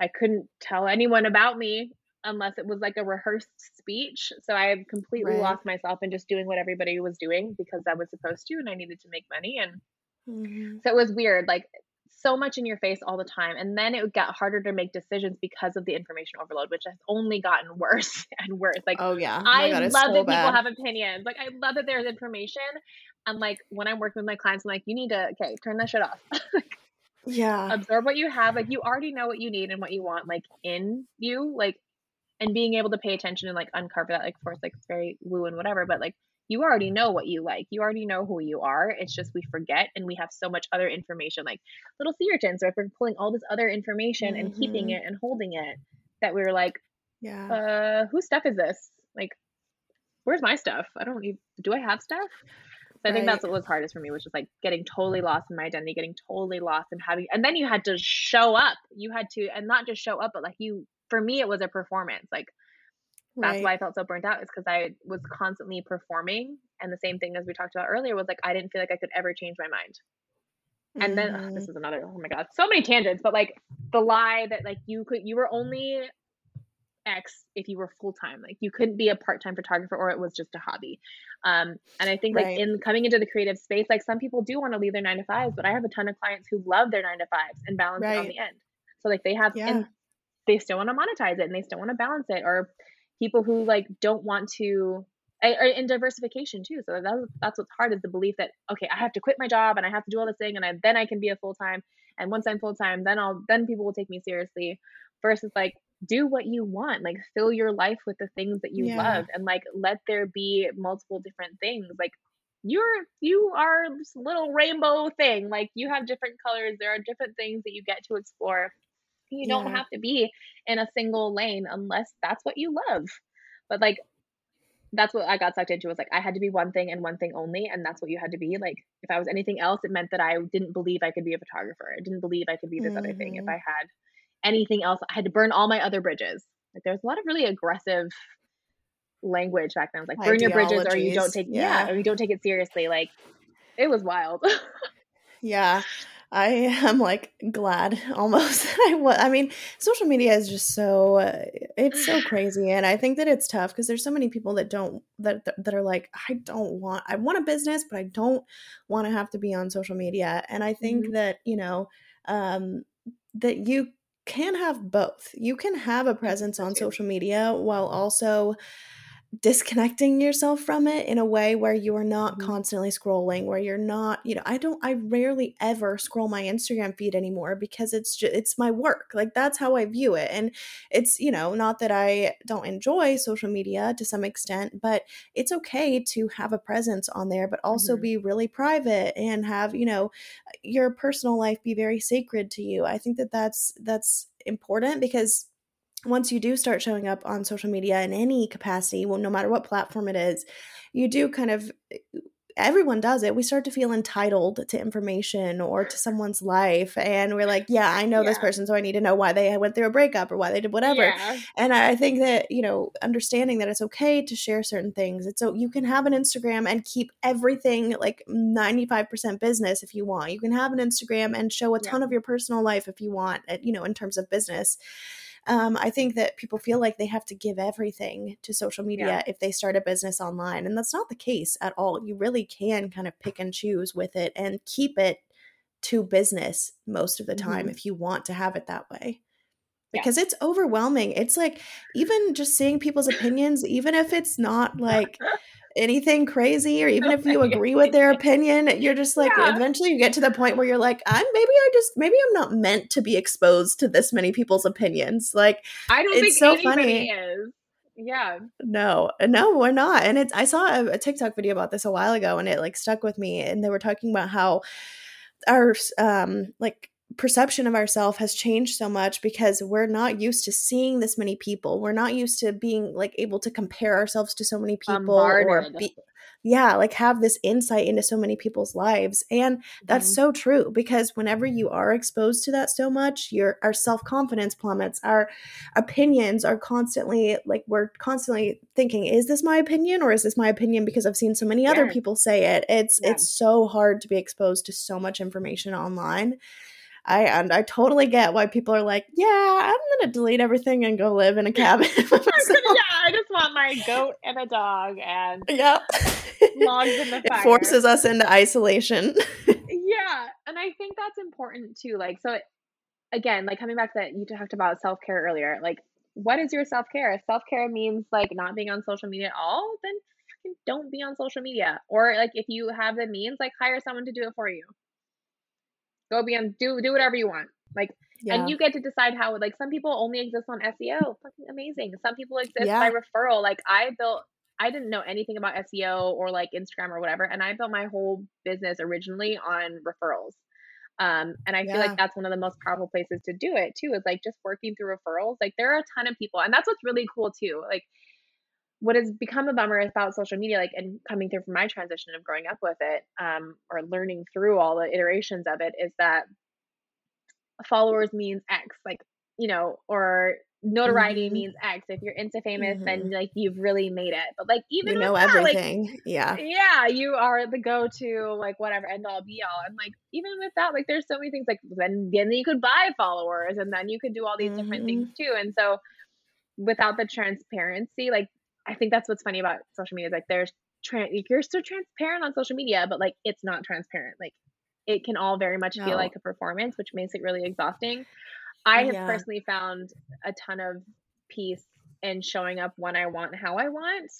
[SPEAKER 2] I couldn't tell anyone about me unless it was like a rehearsed speech. So I had completely
[SPEAKER 1] Right.
[SPEAKER 2] lost myself in just doing what everybody was doing because I was supposed to and I needed to make money and
[SPEAKER 1] Mhm.
[SPEAKER 2] so it was weird like so much in your face all the time and then it got harder to make decisions because of the information overload which has only gotten worse and worse like
[SPEAKER 1] Oh yeah. Oh
[SPEAKER 2] I
[SPEAKER 1] god,
[SPEAKER 2] love
[SPEAKER 1] it's
[SPEAKER 2] that
[SPEAKER 1] so
[SPEAKER 2] people have opinions. Like I love that there's information. I'm like when I'm working with my clients, I'm like, you need to okay, turn that shit off.
[SPEAKER 1] yeah.
[SPEAKER 2] Absorb what you have. Like you already know what you need and what you want, like in you, like and being able to pay attention and like uncover that. Like of course, like it's very woo and whatever, but like you already know what you like. You already know who you are. It's just we forget and we have so much other information, like little sea urchins, or if we're pulling all this other information and keeping
[SPEAKER 1] Mhm.
[SPEAKER 2] it and holding it, that we were like,
[SPEAKER 1] Yeah.
[SPEAKER 2] uh, whose stuff is this? Like, where's my stuff? I don't even, do I have stuff? So I think
[SPEAKER 1] Right.
[SPEAKER 2] that's what was hardest for me, which was like getting totally lost in my identity, getting totally lost in having, and then you had to show up. You had to, and not just show up, but like you, for me, it was a performance. Like, that's
[SPEAKER 1] right.
[SPEAKER 2] why I felt so burnt out is because I was constantly performing. And the same thing as we talked about earlier was like, I didn't feel like I could ever change my mind. And then ugh,
[SPEAKER 1] Mhm.
[SPEAKER 2] this is another, oh my God, so many tangents, but like the lie that like you could, you were only X if you were full time. Like you couldn't be a part time photographer or it was just a hobby. Um, and I think like
[SPEAKER 1] Right.
[SPEAKER 2] in coming into the creative space, like some people do want to leave their nine to fives, but I have a ton of clients who love their nine to fives and balance it on the end. So like they have,
[SPEAKER 1] Yeah.
[SPEAKER 2] and they still want to monetize it and they still want to balance it. Or people who like don't want to, and in diversification too. So that's that's what's hard is the belief that okay, I have to quit my job and I have to do all this thing and I, then I can be a full time. And once I'm full time, then I'll then people will take me seriously. Versus like do what you want like fill your life with the things that you
[SPEAKER 1] Yeah.
[SPEAKER 2] love and like let there be multiple different things like you're you are this little rainbow thing like you have different colors there are different things that you get to explore you don't
[SPEAKER 1] Yeah.
[SPEAKER 2] have to be in a single lane unless that's what you love but like that's what I got sucked into was like I had to be one thing and one thing only and that's what you had to be like if I was anything else it meant that I didn't believe I could be a photographer I didn't believe I could be this other thing if
[SPEAKER 1] Mhm.
[SPEAKER 2] I had anything else I had to burn all my other bridges like there's a lot of really aggressive language back then It was like burn your bridges or you don't take yeah.
[SPEAKER 1] yeah.
[SPEAKER 2] or you don't take it seriously like it was wild
[SPEAKER 1] Yeah. I am like glad almost. that I wa- I mean, social media is just so uh, it's so crazy, and I think that it's tough because there's so many people that don't that that are like, I don't want, I want a business, but I don't want to have to be on social media. And I think
[SPEAKER 2] Mhm.
[SPEAKER 1] that you know, um, that you can have both. You can have a presence on social media while also disconnecting yourself from it in a way where you are not
[SPEAKER 2] Mhm.
[SPEAKER 1] constantly scrolling where you're not you know i don't i rarely ever scroll my instagram feed anymore because it's just it's my work like that's how i view it and it's you know not that i don't enjoy social media to some extent but it's okay to have a presence on there but also
[SPEAKER 2] Mhm.
[SPEAKER 1] be really private and have you know your personal life be very sacred to you i think that that's that's important because once you do start showing up on social media in any capacity, well, no matter what platform it is, you do kind of everyone does it. We start to feel entitled to information or to someone's life. And we're like, yeah, I know this person, so I need to know why they went through a breakup or why they did whatever.
[SPEAKER 2] yeah
[SPEAKER 1] And I think that, you know, understanding that it's okay to share certain things. It's so you can have an Instagram and keep everything like 95% business if you want. You can have an Instagram and show a
[SPEAKER 2] Yeah.
[SPEAKER 1] ton of your personal life if you want, uh, you know, in terms of business. Um, I think that people feel like they have to give everything to social media
[SPEAKER 2] Yeah.
[SPEAKER 1] if they start a business online. And that's not the case at all. You really can kind of pick and choose with it and keep it to business most of the time
[SPEAKER 2] Mhm.
[SPEAKER 1] if you want to have it that way because it's overwhelming. It's like even just seeing people's opinions, even if it's not like anything crazy or even if you agree with their opinion, you're just like
[SPEAKER 2] Yeah.
[SPEAKER 1] eventually you get to the point where you're like, I'm maybe I just maybe I'm not meant to be exposed to this many people's opinions. Like
[SPEAKER 2] I don't
[SPEAKER 1] It's
[SPEAKER 2] think
[SPEAKER 1] so funny.
[SPEAKER 2] is yeah
[SPEAKER 1] no, no, we're not. And it's I saw a, a TikTok video about this a while ago and it like stuck with me and they were talking about how our um like perception of ourselves has changed so much because we're not used to seeing this many people. We're not used to being like able to compare ourselves to so many people
[SPEAKER 2] Bombarded.
[SPEAKER 1] or be yeah, like have this insight into so many people's lives. And that's
[SPEAKER 2] Mhm.
[SPEAKER 1] so true because whenever you are exposed to that so much, your our self-confidence plummets, our opinions are constantly like we're constantly thinking, is this my opinion or is this my opinion because I've seen so many other people say it? It's
[SPEAKER 2] Yeah.
[SPEAKER 1] it's so hard to be exposed to so much information online. I and I totally get why people are like, yeah, I'm gonna delete everything and go live in a cabin.
[SPEAKER 2] yeah, I just want my goat and a dog and
[SPEAKER 1] Yep.
[SPEAKER 2] logs in the fire.
[SPEAKER 1] it forces us into isolation.
[SPEAKER 2] yeah and i think that's important too like so again like coming back to that you talked about self-care earlier like what is your self-care if self-care means like not being on social media at all then don't be on social media or like if you have the means like hire someone to do it for you go be on do do whatever you want. Like
[SPEAKER 1] yeah.
[SPEAKER 2] and you get to decide how like some people only exist on seo fucking amazing. Some people exist
[SPEAKER 1] Yeah.
[SPEAKER 2] by referral. Like i built i didn't know anything about seo or like instagram or whatever and i built my whole business originally on referrals. Um, and i feel like that's one of the most powerful places to do it too is like just working through referrals. Like there are a ton of people and that's what's really cool too. Like what has become a bummer about social media like and coming through from my transition of growing up with it um, or learning through all the iterations of it is that followers means X, like, you know, or notoriety
[SPEAKER 1] Mhm.
[SPEAKER 2] means X. If you're Insta famous,
[SPEAKER 1] Mhm.
[SPEAKER 2] then like you've really made it. But like even
[SPEAKER 1] you know
[SPEAKER 2] that, like,
[SPEAKER 1] everything. yeah.
[SPEAKER 2] yeah, you are the go-to, like whatever, end all be all. And like even with that, like there's so many things like then then you could buy followers and then you could do all these different
[SPEAKER 1] Mhm.
[SPEAKER 2] things too. And so without the transparency, like I think that's what's funny about social media is like there's you're so transparent on social media, but like it's not transparent. Like it can all very much
[SPEAKER 1] No.
[SPEAKER 2] feel like a performance, which makes it really exhausting. I have
[SPEAKER 1] Yeah.
[SPEAKER 2] personally found a ton of peace in showing up when I want, how I want.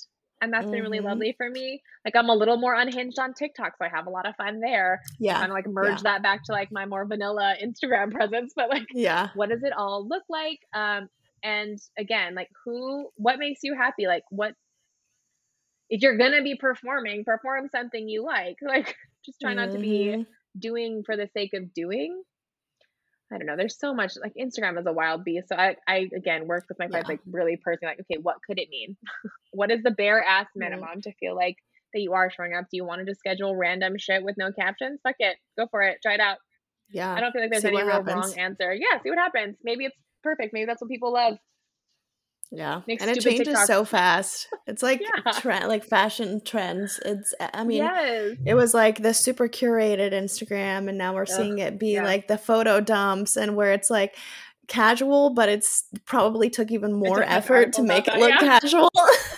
[SPEAKER 2] And that's been really
[SPEAKER 1] Mhm.
[SPEAKER 2] lovely for me. Like I'm a little more unhinged on TikTok, so I have a lot of fun there.
[SPEAKER 1] Yeah.
[SPEAKER 2] Kind of like merge that back to like my more vanilla Instagram presence, but like
[SPEAKER 1] Yeah.
[SPEAKER 2] what does it all look like? Um, and again, like who, what makes you happy? Like what, if you're gonna be performing, perform something you like. Like just try not to be
[SPEAKER 1] Mhm.
[SPEAKER 2] doing for the sake of doing. I don't know. There's so much like Instagram is a wild beast. So I, I again worked with my friends
[SPEAKER 1] Yeah.
[SPEAKER 2] like really personally like, okay, what could it mean? what is the bare ass
[SPEAKER 1] Right.
[SPEAKER 2] minimum to feel like that you are showing up? Do you want to just schedule random shit with no captions? Fuck it. Go for it. Try it out.
[SPEAKER 1] Yeah.
[SPEAKER 2] I don't feel like there's
[SPEAKER 1] See
[SPEAKER 2] any real
[SPEAKER 1] happens.
[SPEAKER 2] wrong answer. Yeah, see what happens. Maybe it's perfect. Maybe that's what people love.
[SPEAKER 1] Yeah.
[SPEAKER 2] Make
[SPEAKER 1] and it changes so fast. It's like
[SPEAKER 2] Yeah.
[SPEAKER 1] trend like fashion trends. It's I mean
[SPEAKER 2] yes.
[SPEAKER 1] it was like the super curated Instagram and now we're
[SPEAKER 2] Ugh,
[SPEAKER 1] seeing it be
[SPEAKER 2] yeah.
[SPEAKER 1] like the photo dumps and where it's like casual but it's probably took even more effort to make it look
[SPEAKER 2] that,
[SPEAKER 1] casual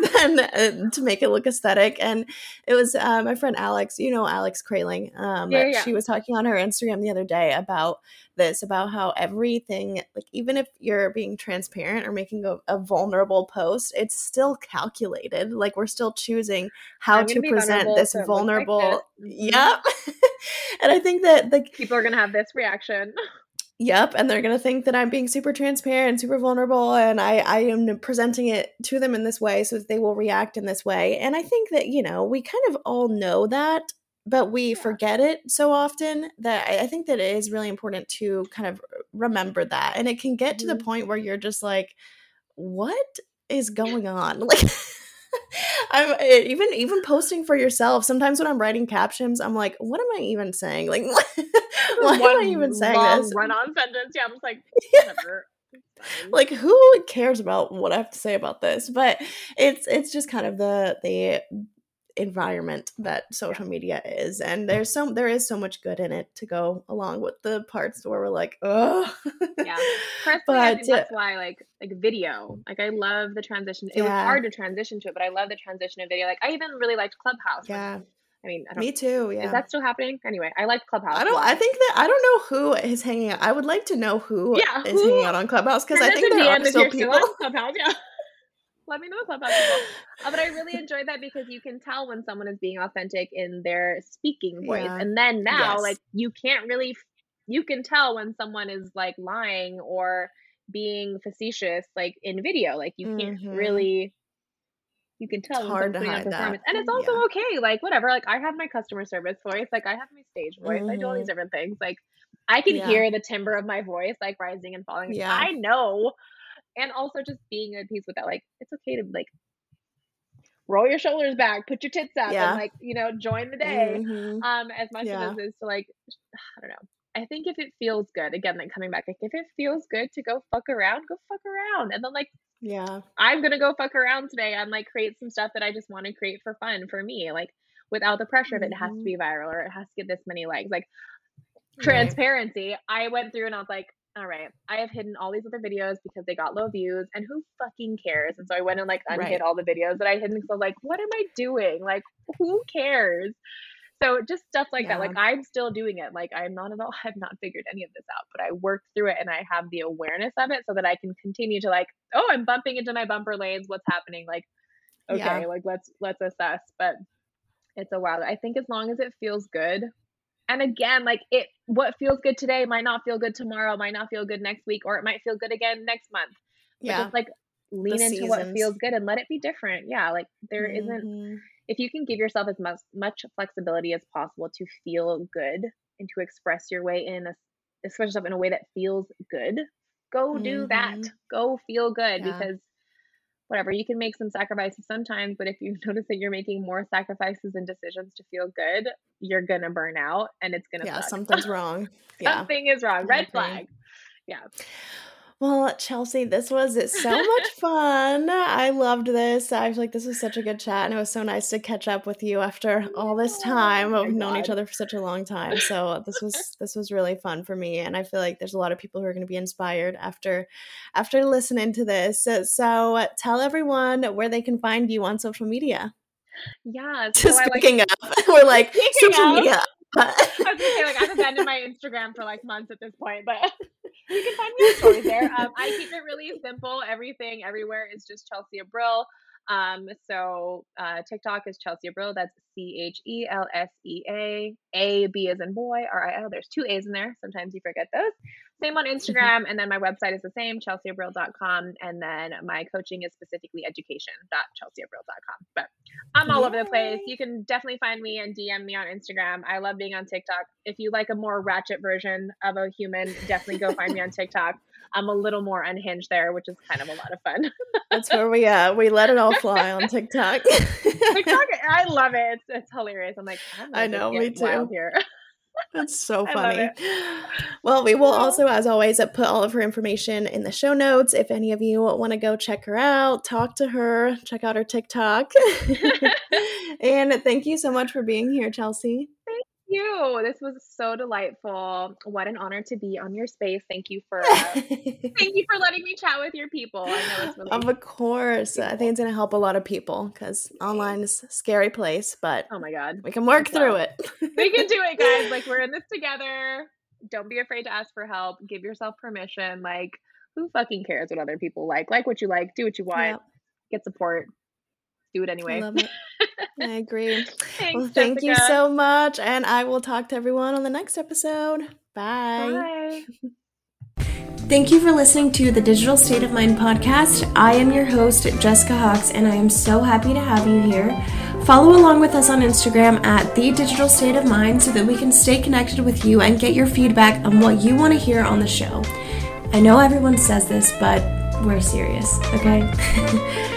[SPEAKER 1] than uh, to make it look aesthetic and it was uh, my friend Alex you know Alex Kraling um
[SPEAKER 2] Yeah, yeah.
[SPEAKER 1] she was talking on her Instagram the other day about this about how everything like even if you're being transparent or making a, a vulnerable post it's still calculated like we're still choosing how to present
[SPEAKER 2] vulnerable
[SPEAKER 1] this
[SPEAKER 2] looks like
[SPEAKER 1] vulnerable
[SPEAKER 2] this.
[SPEAKER 1] Yep and i think that like
[SPEAKER 2] People are gonna have this reaction.
[SPEAKER 1] yep and they're gonna think that i'm being super transparent super vulnerable and i i am presenting it to them in this way so that they will react in this way and i think that you know we kind of all know that but we
[SPEAKER 2] Yeah.
[SPEAKER 1] forget it so often that I, I think that it is really important to kind of remember that and it can get to the
[SPEAKER 2] Mhm.
[SPEAKER 1] point where you're just like what is going on like I'm eh, even even posting for yourself. Sometimes when I'm writing captions, I'm like, "What am I even saying? Like, why am I even saying this?
[SPEAKER 2] Run-on sentence. Yeah, I'm just like, whatever.
[SPEAKER 1] Like who cares about what I have to say about this? But it's it's just kind of the the environment that social media is, and there's so there is so much good in it to go along with the parts where we're like, oh,
[SPEAKER 2] Yeah. Personally, I think
[SPEAKER 1] But,
[SPEAKER 2] that's why, like, like video. Like, I love the transition. It was hard to transition to it, but I love the transition of video. Like, I even really liked Clubhouse.
[SPEAKER 1] yeah,
[SPEAKER 2] I mean, I don't.
[SPEAKER 1] me too. Yeah,
[SPEAKER 2] Is that still happening? Anyway, I like Clubhouse.
[SPEAKER 1] I don't. I think that I don't know who is hanging out. I would like to know who
[SPEAKER 2] Yeah,
[SPEAKER 1] is
[SPEAKER 2] who-
[SPEAKER 1] hanging out on Clubhouse because I think there
[SPEAKER 2] DM
[SPEAKER 1] are still people.
[SPEAKER 2] on Clubhouse. Yeah. Let me know Clubhouse people. Uh, but I really enjoyed that because you can tell when someone is being authentic in their speaking voice,
[SPEAKER 1] Yeah.
[SPEAKER 2] and then now,
[SPEAKER 1] Yes.
[SPEAKER 2] like, you can't really. You can tell when someone is like lying or being facetious, like in video. Like, you can't
[SPEAKER 1] Mhm.
[SPEAKER 2] really. You can tell
[SPEAKER 1] It's hard to hide that.
[SPEAKER 2] and it's also
[SPEAKER 1] Yeah.
[SPEAKER 2] okay. Like, whatever. Like, I have my customer service voice. Like, I have my stage voice. I do all these different things. Like, I can
[SPEAKER 1] Yeah.
[SPEAKER 2] hear the timbre of my voice like rising and falling.
[SPEAKER 1] Yeah.
[SPEAKER 2] I know. And also just being at peace with that. Like, it's okay to like roll your shoulders back, put your tits up,
[SPEAKER 1] Yeah.
[SPEAKER 2] and like, you know, join the day.
[SPEAKER 1] Mhm.
[SPEAKER 2] Um, as much
[SPEAKER 1] Yeah.
[SPEAKER 2] as it is to like, I don't know. I think if it feels good, again, like coming back, like if it feels good to go fuck around, go fuck around. And then like
[SPEAKER 1] Yeah.
[SPEAKER 2] I'm gonna go fuck around today and like create some stuff that I just want to create for fun for me, like without the pressure of it has to
[SPEAKER 1] Mhm.
[SPEAKER 2] be viral or it has to get this many likes. Like
[SPEAKER 1] Right.
[SPEAKER 2] transparency. I went through and I was like, all right, I have hidden all these other videos because they got low views and who fucking cares? And so I went and like unhid
[SPEAKER 1] Right.
[SPEAKER 2] all the videos that I hidden because I was like, what am I doing? Like, who cares? So just stuff like that. Like I'm still doing it. Like I'm not at all I've not figured any of this out, but I work through it and I have the awareness of it so that I can continue to like, oh, I'm bumping into my bumper lanes. What's happening? Like, okay,
[SPEAKER 1] Yeah.
[SPEAKER 2] like let's let's assess. But it's a while. I think as long as it feels good. And again, like it what feels good today might not feel good tomorrow, might not feel good next week, or it might feel good again next month. But
[SPEAKER 1] Yeah.
[SPEAKER 2] just like lean into what feels good and let it be different. Yeah. Like there not
[SPEAKER 1] Mhm.
[SPEAKER 2] if you can give yourself as much much flexibility as possible to feel good and to express your way in a, express yourself in a way that feels good, go do that.
[SPEAKER 1] Mhm.
[SPEAKER 2] Go feel good
[SPEAKER 1] Yeah.
[SPEAKER 2] because whatever you can make some sacrifices sometimes, but if you notice that you're making more sacrifices and decisions to feel good, you're gonna burn out and it's gonna
[SPEAKER 1] Yeah,
[SPEAKER 2] suck.
[SPEAKER 1] something's wrong. Yeah.
[SPEAKER 2] Something is wrong. Red flag. Yeah.
[SPEAKER 1] Well, Chelsea, this was so much fun. I loved this. I was like, this was such a good chat, and it was so nice to catch up with you after all this time.
[SPEAKER 2] oh
[SPEAKER 1] We've known each other for such a long time, so this was this was really fun for me, and I feel like there's a lot of people who are going to be inspired after after listening to this. So, so tell everyone where they can find you on social media.
[SPEAKER 2] Yeah. So
[SPEAKER 1] Just
[SPEAKER 2] I like
[SPEAKER 1] up, we're like social media.
[SPEAKER 2] I was gonna say like I've abandoned my Instagram for like months at this point, but you can find me stories there. Um, I keep it really simple. Everything, everywhere is just Chelsea Abril. Um, so uh, TikTok is Chelsea Abril. That's C H E L S E A. A B as in boy. R I L. There's two A's in there. Sometimes you forget those. Same on mm-hmm. Instagram, and then my website is the same, chelseaabril.com, and then my coaching is specifically education.chelseaabril.com. But I'm all over the place. You can definitely find me and DM me on Instagram. I love being on TikTok. If you like a more ratchet version of a human, definitely go find me on TikTok. I'm a little more unhinged there, which is kind of a lot of fun.
[SPEAKER 1] That's where we are. we let it all fly on TikTok.
[SPEAKER 2] TikTok, I love it. It's, it's hilarious. I'm like, oh I'm
[SPEAKER 1] I know, me too.
[SPEAKER 2] Here.
[SPEAKER 1] That's so funny. Well, we will also, as always, put all of her information in the show notes. If any of you want to go check her out, talk to her, check out her TikTok. and thank you so much for being here, Chelsea.
[SPEAKER 2] You. This was so delightful. What an honor to be on your space. Thank you for uh, thank you for letting me chat with your people. I know it's really
[SPEAKER 1] of course. I think it's going to help a lot of people because online is a scary place, but
[SPEAKER 2] oh my god.
[SPEAKER 1] we can work through it.
[SPEAKER 2] we can do it, guys. Like we're in this together. Don't be afraid to ask for help. Give yourself permission. Like who fucking cares what other people like? Like what you like. Do what you want. Get support. Do it
[SPEAKER 1] I
[SPEAKER 2] anyway.
[SPEAKER 1] love it. I agree.
[SPEAKER 2] Thanks,
[SPEAKER 1] Well, thank you so much. And I will talk to everyone on the next episode. Bye.
[SPEAKER 2] Bye.
[SPEAKER 1] Thank you for listening to the Digital State of Mind podcast. I am your host, Jessica Hawks, and I am so happy to have you here. Follow along with us on Instagram at The Digital State of Mind so that we can stay connected with you and get your feedback on what you want to hear on the show. I know everyone says this, but we're serious, okay?